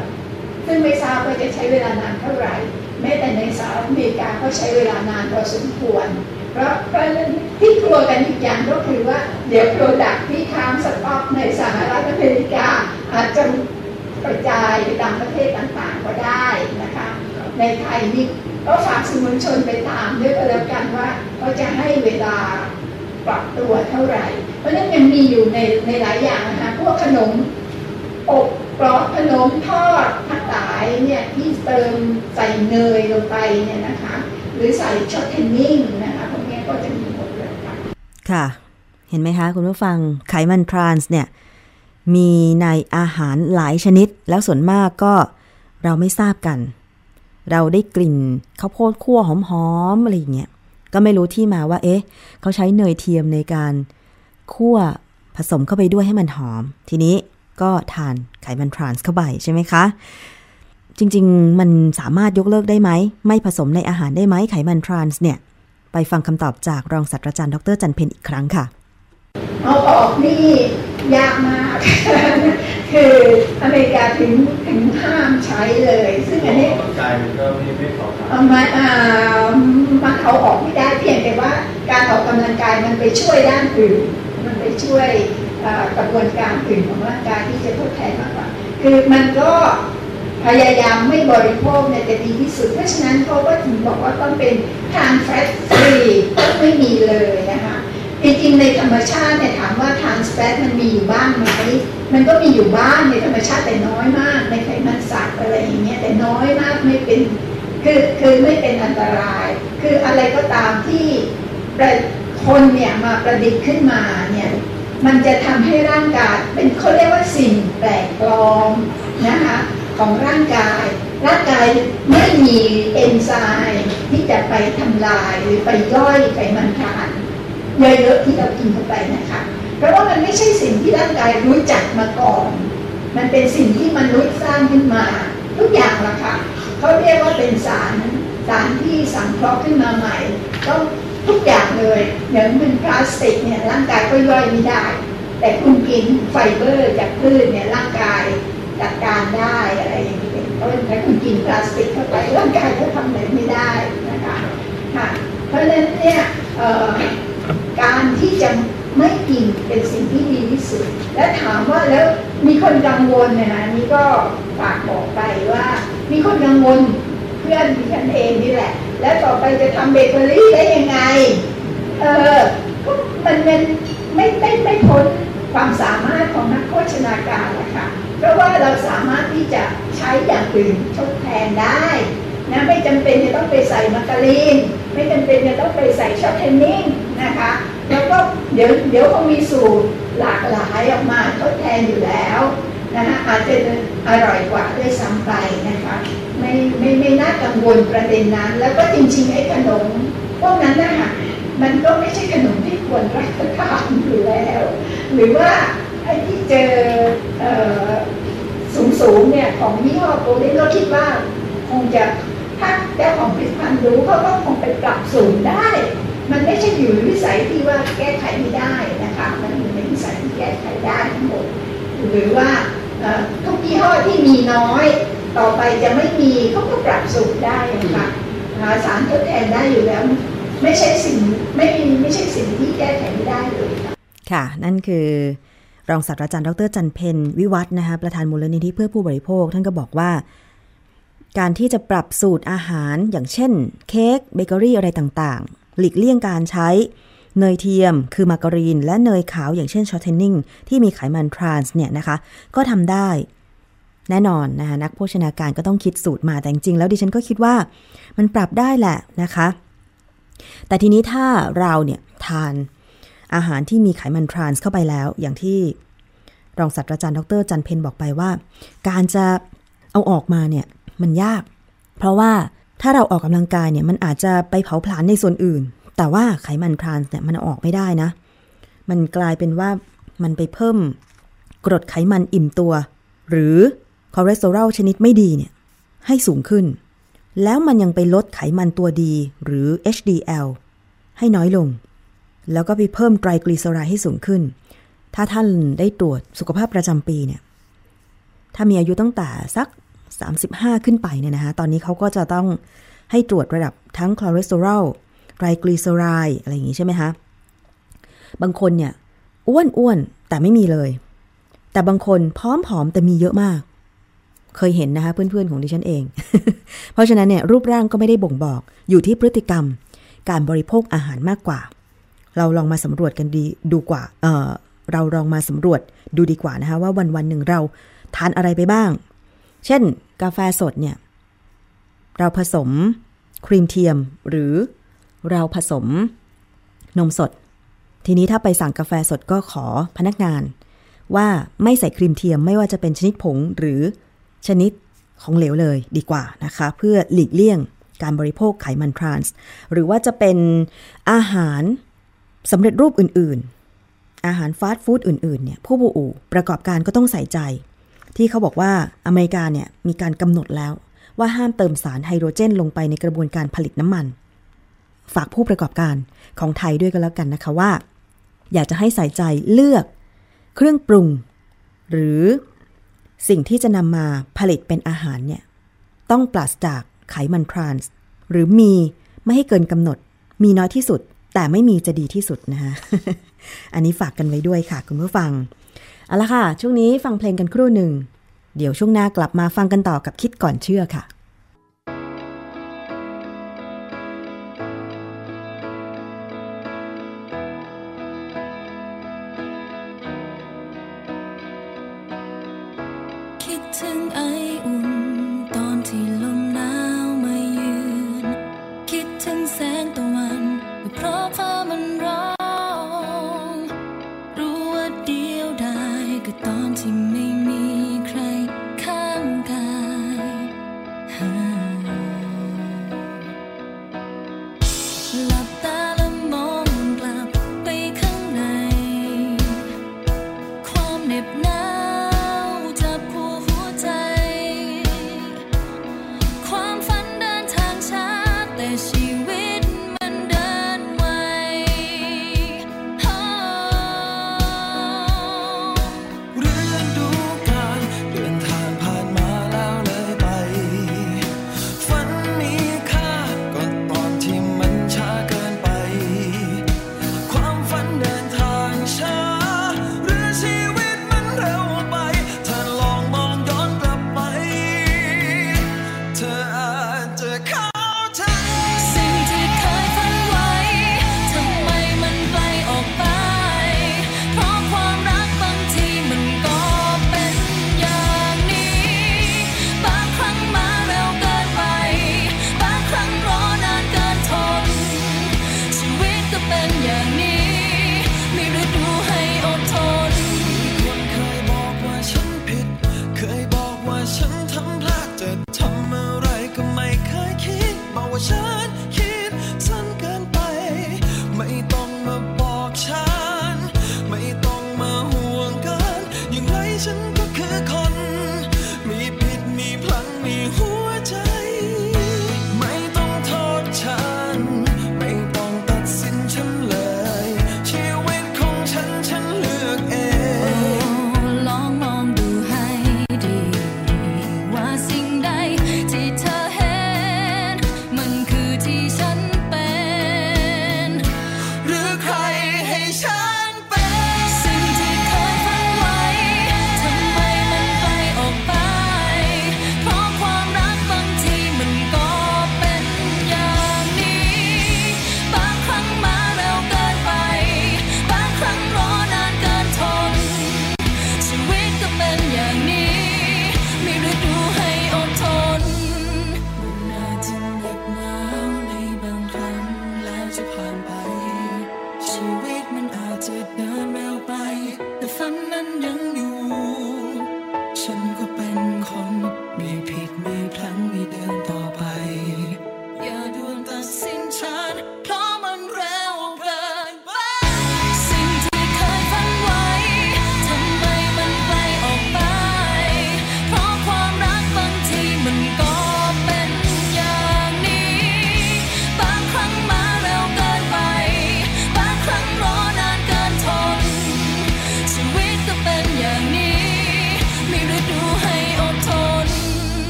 ซึ่งไม่ทราบว่าจะใช้เวลานานเท่าไหร่แม้แต่ในสหรัฐอเมริกาก็ใช้เวลานานพอสมควร เพราะเพราะที่กลัวกันอีกอย่างก็คือว่า เดี๋ยวโปรดักที่ค้างสต็อกในสหรัฐอเมริกา อาจจะกระจายไปตามประเทศต่างๆก็ได้นะคะ ในไทยนี่ก็ฝากสื่อมวลชนไปตามด้วยก็แล้วกันว่าเขาจะให้เวลาปรับตัวเท่าไหร่ เพราะฉะนั้นยังมีอยู่ในในหลายอย่างนะคะพวกขนมอบกรอบขนมทอดทั้งหลายเนี่ยที่เติมใส่เนยลงไปเนี่ยนะคะ หรือใส่ช็อตเทนนิ่งนะ ค่ะ เห็นไหมคะคุณผู้ฟังไขมันทรานส์เนี่ย มีในอาหารหลายชนิด แล้วส่วนมากก็เราไม่ทราบกัน เราได้กลิ่นข้าวโพดคั่วหอมๆอะไรอย่างเงี้ยก็ไม่รู้ที่มาว่า เอ๊ะ เขาใช้เนยเทียมในการคั่วผสมเข้าไปด้วยให้มันหอม ทีนี้ก็ทานไขมันทรานส์เข้าไปใช่ไหมคะ จริง ๆ มันสามารถยกเลิกได้ไหม ไม่ผสมในอาหารได้ไหมไขมันทรานส์เนี่ย ไปฟังคำตอบจากรองศาสตราจารย์ดรจันเพนอีกครั้งค่ะ เอาออกนี่ยากมาก คืออเมริกาถึงถึงห้ามใช้เลย ซึ่งอันนี้ออกกำลังกายมันก็ไม่ไม่ขอทนเอามาอ่ามันเอาออกไม่ได้เพียงแต่ว่าการออกกำลังกายมันไปช่วยด้านอื่น มันไปช่วยกระบวนการอื่นของร่างกายที่จะทดแทนมากกว่า คือมันก็ พยายามไม่บริโภคเนี่ยจะดีที่สุด เพราะฉะนั้นเขาก็ถึงบอกว่าต้องเป็นทานแฟตฟรีต้องไม่มีเลยนะคะจริงๆในธรรมชาติเนี่ยถามว่าทานแฟตมันมีอยู่บ้างไหมมันก็มีอยู่บ้างในธรรมชาติแต่น้อยมาก ในไขมันสัตว์อะไรอย่างเงี้ยแต่น้อยมากไม่เป็นคือคือไม่เป็นอันตราย คืออะไรก็ตามที่คนเนี่ยมาประดิษฐ์ขึ้นมาเนี่ยมันจะทำให้ร่างกายเป็นเขาเรียกว่าสิ่งแปลกปลอมนะคะ ของร่างกาย ร่างกายไม่มีเอนไซม์ที่จะไปทำลายหรือไปย่อยไขมันทานเยอะๆที่เรากินเข้าไปนะคะ เพราะว่ามันไม่ใช่สิ่งที่ร่างกายรู้จักมาก่อน มันเป็นสิ่งที่มนุษย์สร้างขึ้นมา ทุกอย่างละค่ะเขาเรียกว่าเป็นสารสารที่สังเคราะห์ขึ้นมาใหม่ก็ทุกอย่างเลยอย่างเป็นพลาสติกเนี่ยร่างกายก็ย่อยไม่ได้ แต่คุณกินไฟเบอร์จากพืชเนี่ยร่างกาย จัดการได้อะไรอย่างนี้เพราะถ้าคุณกินพลาสติกเข้าไปร่างกายก็ทำอะไรไม่ได้นะคะค่ะเพราะฉะนั้นเนี่ยการที่จะไม่กินเป็นสิ่งที่ดีที่สุด และถามว่าแล้วมีคนกังวลเนี่ยนะนี่ก็ฝากบอกไปว่า มีคนกังวลเพื่อนดิฉันเองนี่แหละ แล้วต่อไปจะทำเบเกอรี่ได้ยังไง เออก็มันเป็นไม่ไม่ไม่พ้นความสามารถของนักโภชนาการนะคะ เพราะว่าเราสามารถที่จะใช้อย่างอื่นทดแทนได้นะไม่จำเป็นจะต้องไปใส่มาการีน ไม่จำเป็นจะต้องไปใส่ช็อกเทนนิ่งนะคะ แล้วก็เดี๋ยวเดี๋ยวคงมีสูตรหลากหลายออกมาทดแทนอยู่แล้วนะคะอาจจะอร่อยกว่าด้วยซ้ำไปนะคะไม่ไม่ไม่น่ากังวลประเด็นนั้น แล้วก็จริงๆไอ้ขนมพวกนั้นนะคะมันก็ไม่ใช่ขนมที่ควรรับประทานอยู่แล้ว หรือว่า ไอ้ที่เจอสูงสูงๆเนี่ยของยี่ห้อโกลเด้นก็คิดว่าคงจะถ้าเจ้าของผลิตภัณฑ์รู้เขาก็คงไปปรับสูตรได้ มันไม่ใช่อยู่ในวิสัยที่ว่าแก้ไขไม่ได้นะคะมันอยู่ในวิสัยที่แก้ไขได้ทั้งหมดหรือว่าทุกยี่ห้อที่มีน้อย ต่อไปจะไม่มีเขาก็ปรับสูตรได้นะคะสารทดแทนได้อยู่แล้ว ไม่ใช่สิ่งไม่มีไม่ใช่สิ่งที่แก้ไขไม่ได้เลยค่ะค่ะนั่นคือ รองศาสตราจารย์ดรจันเพนวิวัฒน์นะคะประธานมูลนิธิเพื่อผู้บริโภค ท่านก็บอกว่า การที่จะปรับสูตรอาหารอย่างเช่น เค้กเบเกอรี่อะไรต่างๆ หลีกเลี่ยงการใช้เนยเทียมคือมาการีน และเนยขาวอย่างเช่นชอตเทนนิ่งที่มีไขมันทรานส์เนี่ยนะคะ ก็ทำได้แน่นอนนะคะนักโภชนาการก็ต้องคิดสูตรมาแต่จริงๆแล้วดิฉันก็คิดว่ามันปรับได้แหละนะคะ แต่ทีนี้ถ้าเราเนี่ยทาน อาหารที่มีไขมันทรานส์เข้าไปแล้ว อย่างที่รองศาสตราจารย์ดรจันเพนบอกไปว่า การจะเอาออกมาเนี่ยมันยาก เพราะว่าถ้าเราออกกำลังกายเนี่ยมันอาจจะไปเผาผลาญในส่วนอื่น แต่ว่าไขมันทรานส์เนี่ยมันออกไม่ได้นะ มันกลายเป็นว่ามันไปเพิ่มกรดไขมันอิ่มตัว หรือคอเลสเตอรอลชนิดไม่ดีเนี่ยให้สูงขึ้น แล้วมันยังไปลดไขมันตัวดีหรือ HDL ให้น้อยลง แล้วก็ไปเพิ่มไตรกลีเซอไรด์ให้สูงขึ้น ถ้าท่านได้ตรวจสุขภาพประจำปีเนี่ย ถ้ามีอายุตั้งแต่สัก 35 ขึ้นไปเนี่ยนะคะ ตอนนี้เขาก็จะต้องให้ตรวจระดับทั้งคอเลสเตอรอล ไตรกลีเซอไรด์อะไรอย่างงี้ใช่ไหมคะ บางคนเนี่ยอ้วนอ้วนแต่ไม่มีเลย แต่บางคนพร้อมผอมแต่มีเยอะมาก เคยเห็นนะคะเพื่อนๆของดิฉันเอง เพราะฉะนั้นเนี่ยรูปร่างก็ไม่ได้บ่งบอกอยู่ที่พฤติกรรม การบริโภคอาหารมากกว่า เราลองมาสำรวจกันดีดูกว่าเออเราลองมาสำรวจดูดีกว่านะคะว่าวันวันหนึ่งเราทานอะไรไปบ้าง เช่น กาแฟสดเนี่ย เราผสมครีมเทียมหรือเราผสมนมสด ทีนี้ถ้าไปสั่งกาแฟสดก็ขอพนักงาน ว่าไม่ใส่ครีมเทียมไม่ว่าจะเป็นชนิดผงหรือชนิดของเหลวเลยดีกว่านะคะ เพื่อหลีกเลี่ยงการบริโภคไขมันทรานส์หรือว่าจะเป็นอาหาร สำเร็จรูปอื่นๆ อาหารฟาสต์ฟู้ดอื่นๆเนี่ยผู้บริประกอบการก็ต้องใส่ใจ ที่เขาบอกว่าอเมริกาเนี่ยมีการกำหนดแล้วว่าห้ามเติมสารไฮโดรเจนลงไปในกระบวนการผลิตน้ำมัน ฝากผู้ประกอบการของไทยด้วยกันแล้วกันนะคะว่า อยากจะให้ใส่ใจเลือก เครื่องปรุง หรือสิ่งที่จะนำมาผลิตเป็นอาหารเนี่ยต้องปราศจากไขมันทรานส์หรือมีไม่ให้เกินกำหนด มีน้อยที่สุด แต่ไม่มีจะดีที่สุดนะคะอันนี้ฝากกันไว้ด้วยค่ะ คุณผู้ฟัง เอาละค่ะ ช่วงนี้ฟังเพลงกันครู่หนึ่ง เดี๋ยวช่วงหน้ากลับมาฟังกันต่อกับคิดก่อนเชื่อค่ะคิดถึง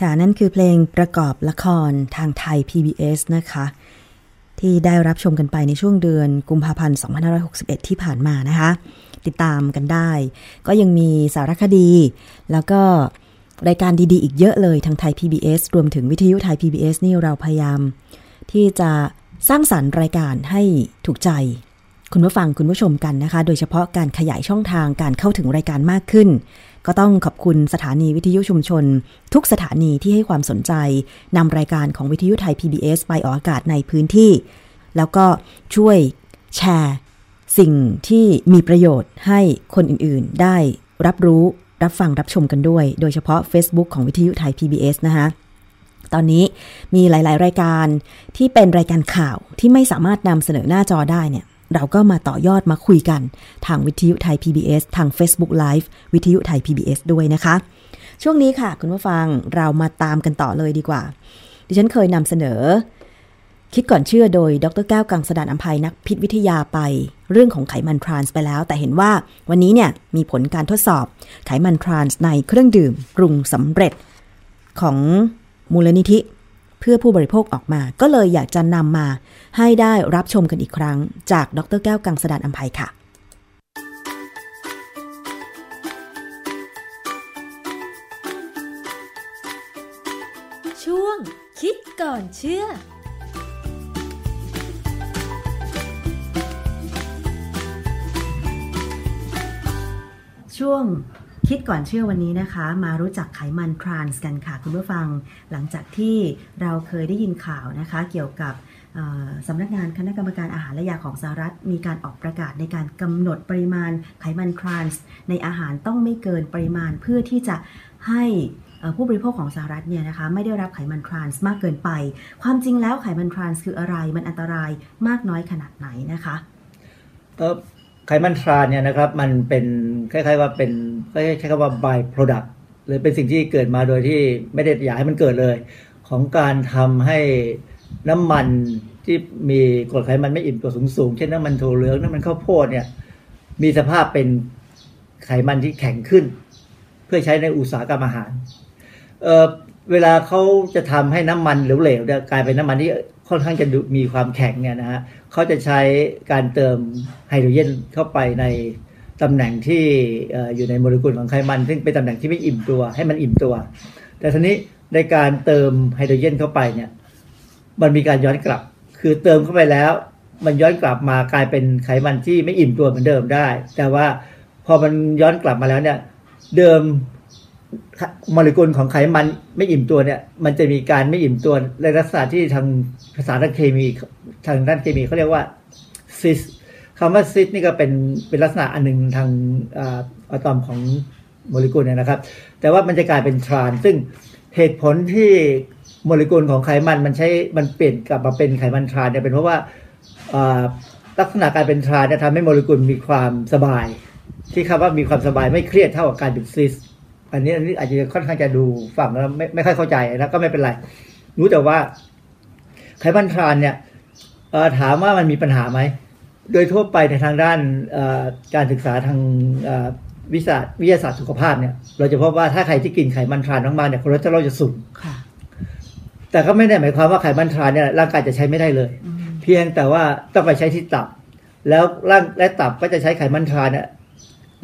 ค่ะ นั่นคือเพลงประกอบละครทางไทย PBS นะคะ ที่ได้รับชมกันไปในช่วงเดือนกุมภาพันธ์ 2561 ที่ผ่านมานะคะ ติดตามกันได้ ก็ยังมีสารคดี แล้วก็รายการดี ๆ อีกเยอะเลยทางไทย PBS รวมถึงวิทยุไทย PBS นี่เราพยายาม ที่จะสร้างสรรค์รายการให้ถูกใจ คุณผู้ฟังคุณผู้ชมกันนะคะ โดยเฉพาะการขยายช่องทางการเข้าถึงรายการมากขึ้นก็ต้องขอบคุณสถานีวิทยุชุมชน ทุกสถานีที่ให้ความสนใจนำรายการของวิทยุไทย PBS ไปออกอากาศในพื้นที่ แล้วก็ช่วยแชร์สิ่งที่มีประโยชน์ให้คนอื่นๆ ได้รับรู้รับฟังรับชมกันด้วย โดยเฉพาะ Facebook ของวิทยุไทย PBS นะคะตอนนี้มีหลาย ๆ รายการที่เป็นรายการข่าวที่ไม่สามารถนำเสนอหน้าจอได้เนี่ย เราก็มาต่อยอดมาคุยกัน ทางวิทยุไทย PBS ทาง Facebook Live วิทยุไทย PBS ด้วยนะคะ ช่วงนี้ค่ะ คุณผู้ฟังเรามาตามกันต่อเลยดีกว่า ดิฉันเคยนำเสนอ คิดก่อนเชื่อโดยดรแก้วกังสดานอัมภัยนักพิษวิทยาไป เรื่องของไขมันทรานส์ไปแล้ว แต่เห็นว่าวันนี้เนี่ยมีผลการทดสอบไขมันทรานส์ในเครื่องดื่มปรุงสำเร็จของมูลนิธิ เพื่อผู้บริโภคออกมา ก็เลยอยากจะนำมาให้ได้รับชมกันอีกครั้ง จากดรแก้วกังสดานอัมภัยค่ะ ช่วงคิดก่อนเชื่อช่วง คิดก่อนเชื่อวันนี้นะคะ มารู้จักไขมันทรานส์กันค่ะคุณผู้ฟัง หลังจากที่เราเคยได้ยินข่าวนะคะ เกี่ยวกับสำนักงานคณะกรรมการอาหารและยาของสหรัฐ มีการออกประกาศในการกำหนดปริมาณไขมันทรานส์ในอาหารต้องไม่เกินปริมาณเพื่อที่จะให้ผู้บริโภคของสหรัฐเนี่ยนะคะไม่ได้รับไขมันทรานส์มากเกินไป ความจริงแล้วไขมันทรานส์คืออะไรมันอันตรายมากน้อยขนาดไหนนะคะ ไขมันทรานเนี่ยนะครับมันเป็นคล้ายๆว่าเป็นก็ใช้คำว่า by product หรือเป็นสิ่งที่เกิดมาโดยที่ไม่ได้อยากให้มันเกิดเลย ของการทำให้น้ำมันที่มีกรดไขมันไม่อิ่มตัวสูงๆเช่นน้ำมันถั่วเหลืองน้ำมันข้าวโพดเนี่ยมีสภาพเป็นไขมันที่แข็งขึ้น เพื่อใช้ในอุตสาหกรรมอาหารเออเวลาเขาจะทำให้น้ำมันเหลวๆเนี่ยกลายเป็นน้ำมันที่ ค่อนข้างจะมีความแข็งเนี่ยนะฮะเขาจะใช้การเติมไฮโดรเจนเข้าไปในตำแหน่งที่อยู่ในโมเลกุลของไขมัน ซึ่งเป็นตำแหน่งที่ไม่อิ่มตัวให้มันอิ่มตัว แต่ทีนี้ในการเติมไฮโดรเจนเข้าไปเนี่ยมันมีการย้อนกลับ คือเติมเข้าไปแล้ว มันย้อนกลับมากลายเป็นไขมันที่ไม่อิ่มตัวเหมือนเดิมได้ แต่ว่าพอมันย้อนกลับมาแล้วเนี่ยเดิม โมเลกุลของไขมันไม่อิ่มตัวเนี่ย มันจะมีการไม่อิ่มตัวในลักษณะที่ทางภาษาทางเคมีทางด้านเคมีเขาเรียกว่าซิสคำว่าซิสนี่ก็เป็นเป็นลักษณะอันหนึ่งทางอะตอมของโมเลกุลเนี่ยนะครับ แต่ว่ามันจะกลายเป็นทราน ซึ่งเหตุผลที่โมเลกุลของไขมันมันใช้มันเปลี่ยนกลับมาเป็นไขมันทรานเนี่ยเป็นเพราะว่าอ่าลักษณะการเป็นทรานเนี่ยทำให้โมเลกุลมีความสบาย ที่คำว่ามีความสบายไม่เครียดเท่ากับการเป็นซิส อันนี้อันนี้อาจจะค่อนข้างจะดูฟังแล้วไม่ไม่ค่อยเข้าใจนะก็ไม่เป็นไร รู้แต่ว่าไขมันทรานส์เนี่ยเอ่อถามว่ามันมีปัญหาไหม โดยทั่วไปในทางด้านเอ่อการศึกษาทางเอ่อวิชาวิทยาศาสตร์สุขภาพเนี่ย เราจะพบว่าถ้าใครที่กินไขมันทรานส์มากๆเนี่ยคอเลสเตอรอลจะสูงค่ะแต่ก็ไม่ได้หมายความว่าไขมันทรานส์เนี่ยร่างกายจะใช้ไม่ได้เลย เพียงแต่ว่าต้องไปใช้ที่ตับ แล้วร่างและตับก็จะใช้ไขมันทรานส์เนี่ย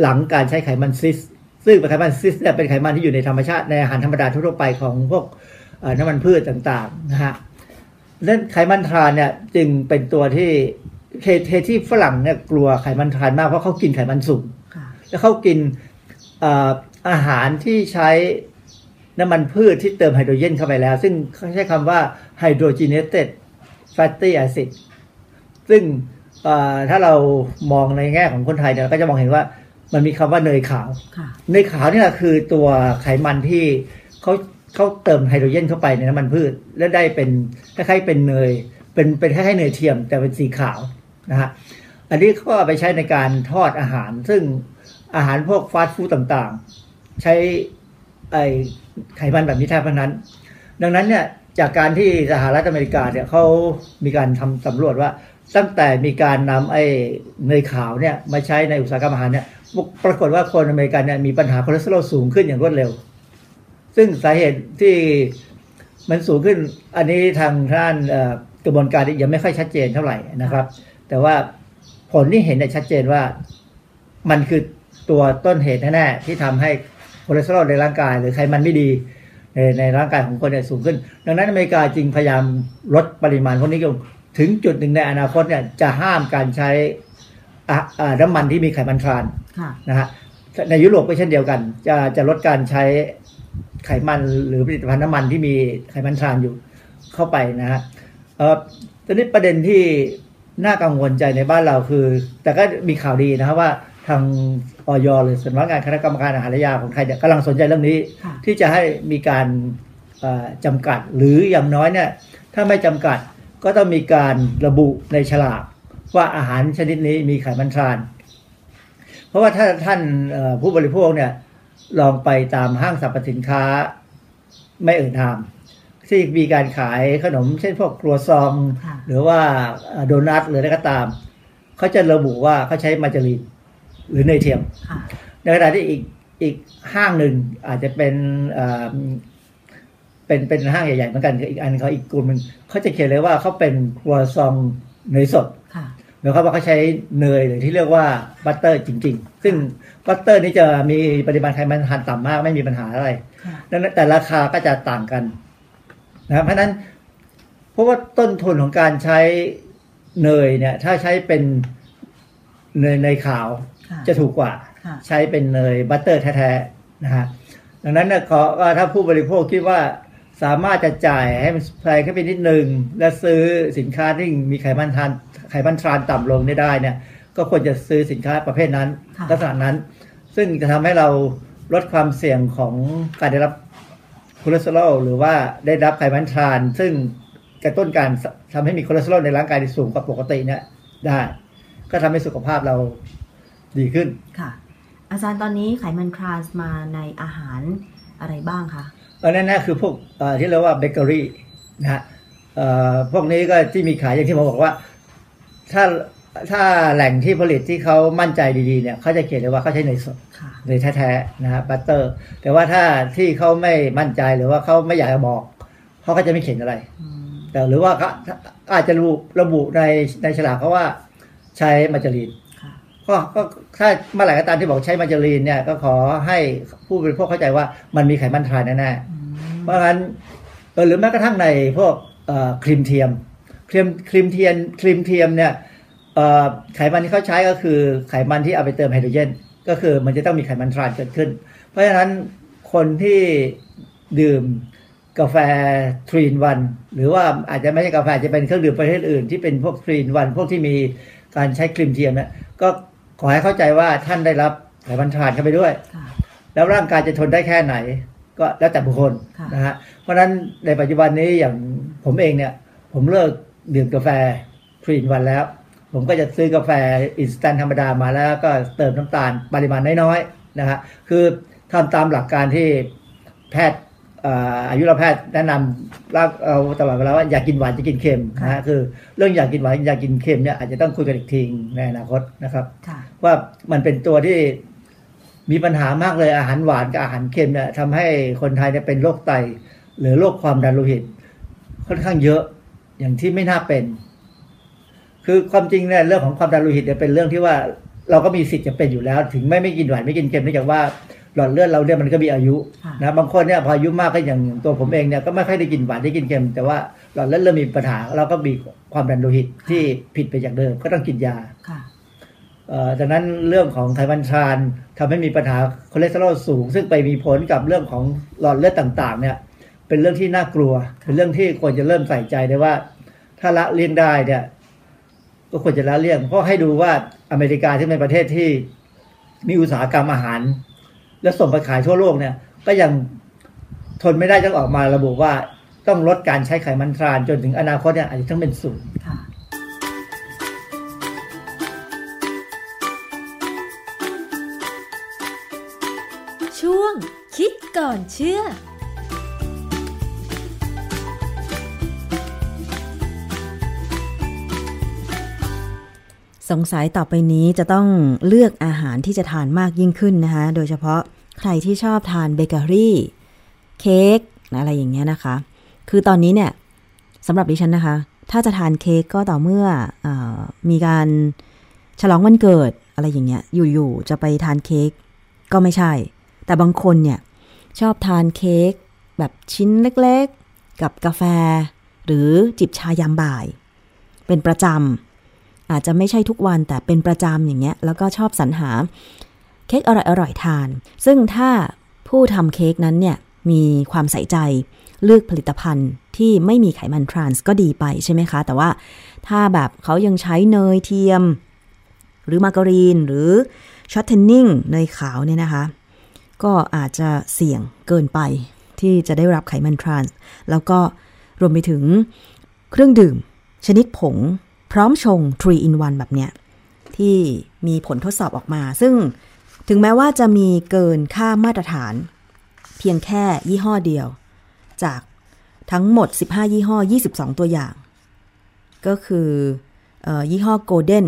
หลังการใช้ไขมันซิส ซึ่งไขมันซิสเนี่ยเป็นไขมันที่อยู่ในธรรมชาติในอาหารธรรมดาทั่วๆไปของพวกเอ่อน้ำมันพืชต่างๆนะฮะนั้นไขมันทรานเนี่ยจึงเป็นตัวที่เหตุเหตุที่ฝรั่งเนี่ยกลัวไขมันทรานมากเพราะเขากินไขมันสูงค่ะแล้วเขากินเอ่ออาหารที่ใช้น้ำมันพืชที่เติมไฮโดรเจนเข้าไปแล้ว ซึ่งเขาใช้คำว่า hydrogenated fatty acid ซึ่งเอ่อถ้าเรามองในแง่ของคนไทยเนี่ยเราก็จะมองเห็นว่า มันมีคำว่าเนยขาวค่ะเนยขาวนี่แหละคือตัวไขมันที่เขาเขาเติมไฮโดรเจนเข้าไปในน้ำมันพืช แล้วได้เป็นคล้ายๆเป็นเนย เป็นเป็นคล้ายๆเนยเทียมแต่เป็นสีขาวนะฮะอันนี้เขาเอาไปใช้ในการทอดอาหาร ซึ่งอาหารพวกฟาสต์ฟู้ดต่างๆ ใช้ไอไขมันแบบนี้แทบทั้งนั้น ดังนั้นเนี่ยจากการที่สหรัฐอเมริกาเนี่ยเขามีการทำสำรวจว่าตั้งแต่มีการนำไอ้เนยขาวเนี่ยมาใช้ในอุตสาหกรรมอาหารเนี่ย ปรากฏว่าคนอเมริกันเนี่ยมีปัญหาคอเลสเตอรอลสูงขึ้นอย่างรวดเร็ว ซึ่งสาเหตุที่มันสูงขึ้นอันนี้ทางด้านกระบวนการยังไม่ค่อยชัดเจนเท่าไหร่นะครับ แต่ว่าผลที่เห็นเนี่ยชัดเจนว่ามันคือตัวต้นเหตุแน่ๆที่ทำให้คอเลสเตอรอลในร่างกาย หรือไขมันไม่ดีในในร่างกายของคนเนี่ยสูงขึ้น ดังนั้นอเมริกาจึงพยายามลดปริมาณพวกนี้ลงถึงจุดหนึ่งในอนาคตเนี่ยจะห้ามการใช้ น้ำมันที่มีไขมันทรานค่ะนะฮะในยุโรปก็เช่นเดียวกัน จะจะลดการใช้ไขมันหรือผลิตภัณฑ์น้ำมันที่มีไขมันทรานอยู่เข้าไปนะฮะเอ่อตอนนี้ประเด็นที่น่ากังวลใจในบ้านเราคือ แต่ก็มีข่าวดีนะครับว่าทางออยหรือสำนักงานคณะกรรมการอาหารและยาของไทยเนี่ยกำลังสนใจเรื่องนี้ค่ะที่จะให้มีการเอ่อจำกัดหรืออย่างน้อยเนี่ยถ้าไม่จำกัดก็ต้องมีการระบุในฉลาก ว่าอาหารชนิดนี้มีไขมันทราน เพราะว่าถ้าท่านเอ่อผู้บริโภคเนี่ยลองไปตามห้างสรรพสินค้าไม่เอ่ยนามที่มีการขายขนมเช่นพวกครัวซองค่ะหรือว่าเอ่อโดนัทหรืออะไรก็ตาม เขาจะระบุว่าเขาใช้มาร์การีนหรือเนยเทียมค่ะในขณะที่อีกอีกห้างหนึ่งอาจจะเป็นเอ่อเป็นเป็นห้างใหญ่ๆเหมือนกันอีกอันเขาอีกกลุ่มหนึ่งเขาจะเขียนเลยว่าเขาเป็นครัวซองต์เนยสด ค่ะหมายความว่าเขาใช้เนยหรือที่เรียกว่า butter จริง ๆ ซึ่ง butter นี้จะมีปริมาณไขมันทรานส์ต่ำมากไม่มีปัญหาอะไรค่ะดังนั้นแต่ราคาก็จะต่างกันนะครับเพราะฉะนั้นเพราะว่าต้นทุนของการใช้เนยเนี่ย ถ้าใช้เป็นเนยเนยขาวค่ะจะถูกกว่าค่ะใช้เป็นเนยบัตเตอร์แท้ๆนะฮะดังนั้นเนี่ยขอว่าถ้าผู้บริโภคคิดว่าสามารถจะจ่ายให้มันแพงขึ้นไปนิดนึง และซื้อสินค้าที่มีไขมันทาน ไขมันทรานต่ำลงได้เนี่ยก็ควรจะซื้อสินค้าประเภทนั้นค่ะลักษณะนั้น ซึ่งจะทำให้เราลดความเสี่ยงของการได้รับคอเลสเตอรอลหรือว่าได้รับไขมันทรานส์ ซึ่งกระตุ้นการทำให้มีคอเลสเตอรอลในร่างกายที่สูงกว่าปกติเนี่ยได้ ก็ทำให้สุขภาพเราดีขึ้นค่ะ อาจารย์ตอนนี้ไขมันทรานส์มาในอาหารอะไรบ้างคะอันนั้นนะคือพวกเอ่อที่เรียกว่าเบเกอรี่นะฮะเอ่อพวกนี้ก็ที่มีขายอย่างที่ผมบอกว่า ถ้าถ้าแหล่งที่ผลิตที่เขามั่นใจดีๆเนี่ยเขาจะเขียนเลยว่าเขาใช้เนยสดค่ะ เนยแท้ๆนะฮะบัตเตอร์ แต่ว่าถ้าที่เขาไม่มั่นใจหรือว่าเขาไม่อยากจะบอกเขาก็จะไม่เขียนอะไร อืมแต่หรือว่าเขาอาจจะระบุระบุในในฉลากเขาว่าใช้มาจารีน ค่ะ ก็ก็ถ้าเมื่อไหร่ก็ตามที่บอกใช้มาจารีนเนี่ยก็ขอให้ผู้บริโภคเข้าใจว่ามันมีไขมันทรานแน่ๆอืมเพราะงั้นเออหรือแม้กระทั่งในพวกเอ่อครีมเทียมค รีมครีมเทียมครีมเทียมเนี่ยเอ่อไขมันที่เขาใช้ก็คือไขมันที่เอาไปเติมไฮโดรเจนก็คือมันจะต้องมีไขมันทรานส์เกิดขึ้น เพราะฉะนั้นคนที่ดื่มกาแฟ three in one หรือว่าอาจจะไม่ใช่กาแฟอาจจะเป็นเครื่องดื่มประเภทอื่นที่เป็นพวก three in one พวกที่มีการใช้ครีมเทียมเนี่ยก็ขอให้เข้าใจว่าท่านได้รับไขมันทรานส์เข้าไปด้วยค่ะแล้วร่างกายจะทนได้แค่ไหน ก็แล้วแต่บุคคลค่ะนะฮะเพราะฉะนั้นในปัจจุบันนี้อย่างผมเองเนี่ยผมเลิก ดื่มกาแฟ three in one แล้ว ผมก็จะซื้อกาแฟ instant ธรรมดามาแล้วก็เติมน้ำตาลปริมาณน้อยๆนะฮะคือทำตามหลักการที่แพทย์เอ่ออายุรแพทย์แนะนำเราเอาตลอดเวลาว่าอยากกินหวานจะกินเค็มนะฮะคือเรื่องอยากกินหวานอยากกินเค็มเนี่ยอาจจะต้องคุยกันอีกทีในอนาคตนะครับค่ะว่ามันเป็นตัวที่มีปัญหามากเลยอาหารหวานกับอาหารเค็มเนี่ยทำให้คนไทยเนี่ยเป็นโรคไต หรือโรคความดันโลหิตค่อนข้างเยอะ อย่างที่ไม่น่าเป็น คือความจริงเนี่ยเรื่องของความดันโลหิตเนี่ยเป็นเรื่องที่ว่าเราก็มีสิทธิ์จะเป็นอยู่แล้ว ถึงไม่ไม่กินหวานไม่กินเค็มเนื่องจากว่าหลอดเลือดเราเนี่ยมันก็มีอายุค่ะนะบางคนเนี่ยพออายุมากก็อย่างตัวผมเองเนี่ยก็ไม่ค่อยได้กินหวานได้กินเค็มแต่ว่าหลอดเลือดเริ่มมีปัญหาเราก็มีความดันโลหิตที่ผิดไปจากเดิมก็ต้องกินยาค่ะเอ่อดังนั้นเรื่องของไขมันทรานส์ทำให้มีปัญหาคอเลสเตอรอลสูง ซึ่งไปมีผลกับเรื่องของหลอดเลือดต่าง ๆ เนี่ย เป็นเรื่องที่น่ากลัว เป็นเรื่องที่ควรจะเริ่มใส่ใจได้ว่า ถ้าหลีกเลี่ยงได้เนี่ย ก็ควรจะหลีกเลี่ยง เพราะให้ดูว่าอเมริกาที่เป็นประเทศที่มีอุตสาหกรรมอาหาร และส่งไปขายทั่วโลกเนี่ย ก็ยังทนไม่ได้ต้องออกมาระบุว่าต้องลดการใช้ไขมันทรานจนถึงอนาคตเนี่ยอาจจะต้องเป็นศูนย์ช่วงคิดก่อนเชื่อ สงสัยต่อไปนี้จะต้องเลือกอาหารที่จะทานมากยิ่งขึ้นนะคะ โดยเฉพาะใครที่ชอบทานเบเกอรี่เค้กอะไรอย่างเงี้ยนะคะ คือตอนนี้เนี่ยสำหรับดิฉันนะคะ ถ้าจะทานเค้กก็ต่อเมื่ออมีการฉลองวันเกิดอะไรอย่างเงี้ย อยู่ๆจะไปทานเค้กก็ไม่ใช่ แต่บางคนเนี่ยชอบทานเค้กแบบชิ้นเล็กๆ กับกาแฟ หรือจิบชายามบ่าย เป็นประจำ อาจจะไม่ใช่ทุกวันแต่เป็นประจำอย่างเงี้ย แล้วก็ชอบสรรหา เค้กอร่อยๆทาน ซึ่งถ้าผู้ทำเค้กนั้นเนี่ยมีความใส่ใจเลือกผลิตภัณฑ์ที่ไม่มีไขมันทรานส์ก็ดีไปใช่ไหมคะ แต่ว่าถ้าแบบเขายังใช้เนยเทียม หรือมาการีนหรือช็อตเทนนิ่งเนยขาวเนี่ยนะคะ ก็อาจจะเสี่ยงเกินไปที่จะได้รับไขมันทรานส์แล้วก็รวมไปถึงเครื่องดื่ม ชนิดผง พร้อมชง 3 in 1 แบบเนี้ย ที่มีผลทดสอบออกมา ซึ่งถึงแม้ว่าจะมีเกินค่ามาตรฐาน เพียงแค่ยี่ห้อเดียว จากทั้งหมด 15 ยี่ห้อ 22 ตัวอย่าง ก็คือออยี่ห้อโกลเด้น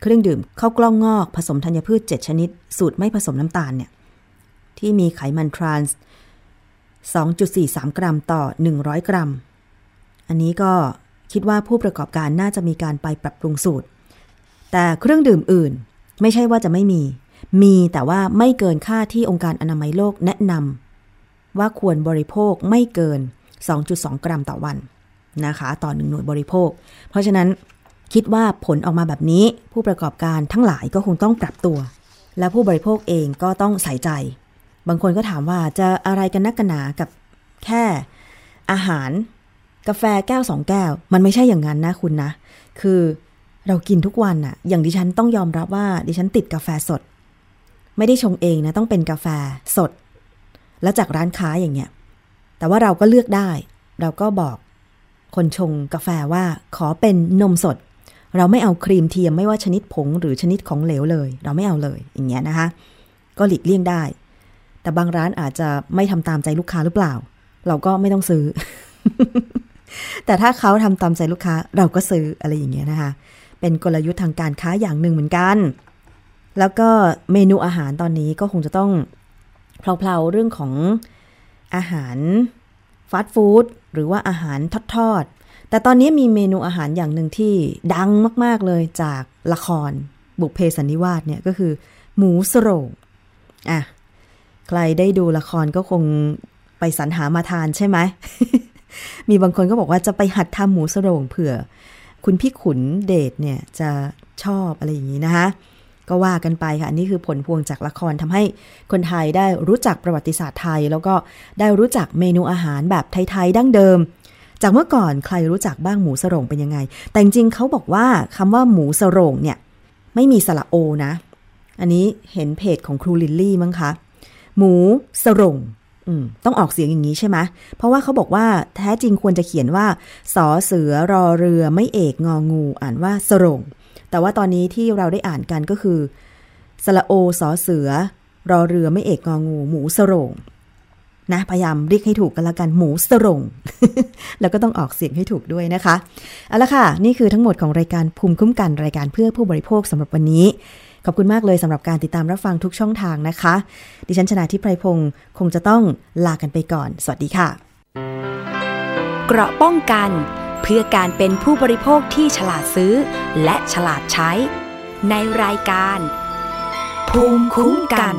เครื่องดื่มข้าวกล้องงอกผสมธัญพืช 7 ชนิด สูตรไม่ผสมน้ำตาลเนี่ย ที่มีไขมันทรานส์ 2.43 กรัมต่อ 100 กรัม อันนี้ก็ คิดว่าผู้ประกอบการน่าจะมีการไปปรับปรุงสูตร แต่เครื่องดื่มอื่น ไม่ใช่ว่าจะไม่มี มีแต่ว่าไม่เกินค่าที่องค์การอนามัยโลกแนะนำว่าควรบริโภคไม่เกิน 2.2 กรัมต่อวันนะคะ ต่อหนึ่งหน่วยบริโภค เพราะฉะนั้นคิดว่าผลออกมาแบบนี้ผู้ประกอบการทั้งหลายก็คงต้องปรับตัว และผู้บริโภคเองก็ต้องใส่ใจ บางคนก็ถามว่าจะอะไรกันนักกันหนากับแค่อาหาร กาแฟแก้วสองแก้ว มันไม่ใช่อย่างนั้นนะคุณนะ คือเรากินทุกวันอะอย่างดิฉันต้องยอมรับว่าดิฉันติดกาแฟสด ไม่ได้ชงเองนะต้องเป็นกาแฟสด แล้วจากร้านค้าอย่างเงี้ย แต่ว่าเราก็เลือกได้ เราก็บอกคนชงกาแฟว่าขอเป็นนมสด เราไม่เอาครีมเทียมไม่ว่าชนิดผงหรือชนิดของเหลวเลย เราไม่เอาเลยอย่างเงี้ยนะคะ ก็หลีกเลี่ยงได้ แต่บางร้านอาจจะไม่ทำตามใจลูกค้าหรือเปล่า เราก็ไม่ต้องซื้อ แต่ถ้าเขาทำตามใจลูกค้าเราก็ซื้ออะไรอย่างเงี้ยนะคะ เป็นกลยุทธ์ทางการค้าอย่างหนึ่งเหมือนกัน แล้วก็เมนูอาหารตอนนี้ก็คงจะต้องเพลาๆเรื่องของอาหารฟาสต์ฟู้ดหรือว่าอาหารทอดๆ แต่ตอนนี้มีเมนูอาหารอย่างหนึ่งที่ดังมากๆเลยจากละครบุพเพสันนิวาสเนี่ยก็คือหมูสโรงอะใครได้ดูละครก็คงไปสรรหามาทานใช่ไหม มีบางคนก็บอกว่าจะไปหัดทำหมูสโรงเผื่อ คุณพี่ขุนเดชเนี่ยจะชอบอะไรอย่างนี้นะคะก็ว่ากันไปค่ะอันนี้คือผลพวงจากละครทำให้คนไทยได้รู้จักประวัติศาสตร์ไทย แล้วก็ได้รู้จักเมนูอาหารแบบไทยๆดั้งเดิม จากเมื่อก่อนใครรู้จักบ้างหมูสโรงเป็นยังไง แต่จริงเขาบอกว่าคำว่าหมูสโรงเนี่ยไม่มีสระโอนะ อันนี้เห็นเพจของครูลิลลี่มั้งคะ หมูสโรง ต้องออกเสียงอย่างนี้ใช่ไหมเพราะว่าเขาบอกว่าแท้จริงควรจะเขียนว่าสอเสือรอเรือไม่เอกงองู อ่านว่าสรง แต่ว่าตอนนี้ที่เราได้อ่านกันก็คือสระโอสอเสือ รอเรือไม่เอกงองู หมูสรงนะพยายามเรียกให้ถูกกันละกันหมูสรง แล้วก็ต้องออกเสียงให้ถูกด้วยนะคะเอาละค่ะ นี่คือทั้งหมดของรายการภูมิคุ้มกันรายการเพื่อผู้บริโภคสำหรับวันนี้ ขอบคุณมากเลยสำหรับการติดตามรับฟังทุกช่องทางนะคะ ดิฉันชนะทิพไพรพงศ์คงจะต้องลากันไปก่อน สวัสดีค่ะ เกราะป้องกัน เพื่อการเป็นผู้บริโภคที่ฉลาดซื้อ และฉลาดใช้ ในรายการ ภูมิคุ้มกัน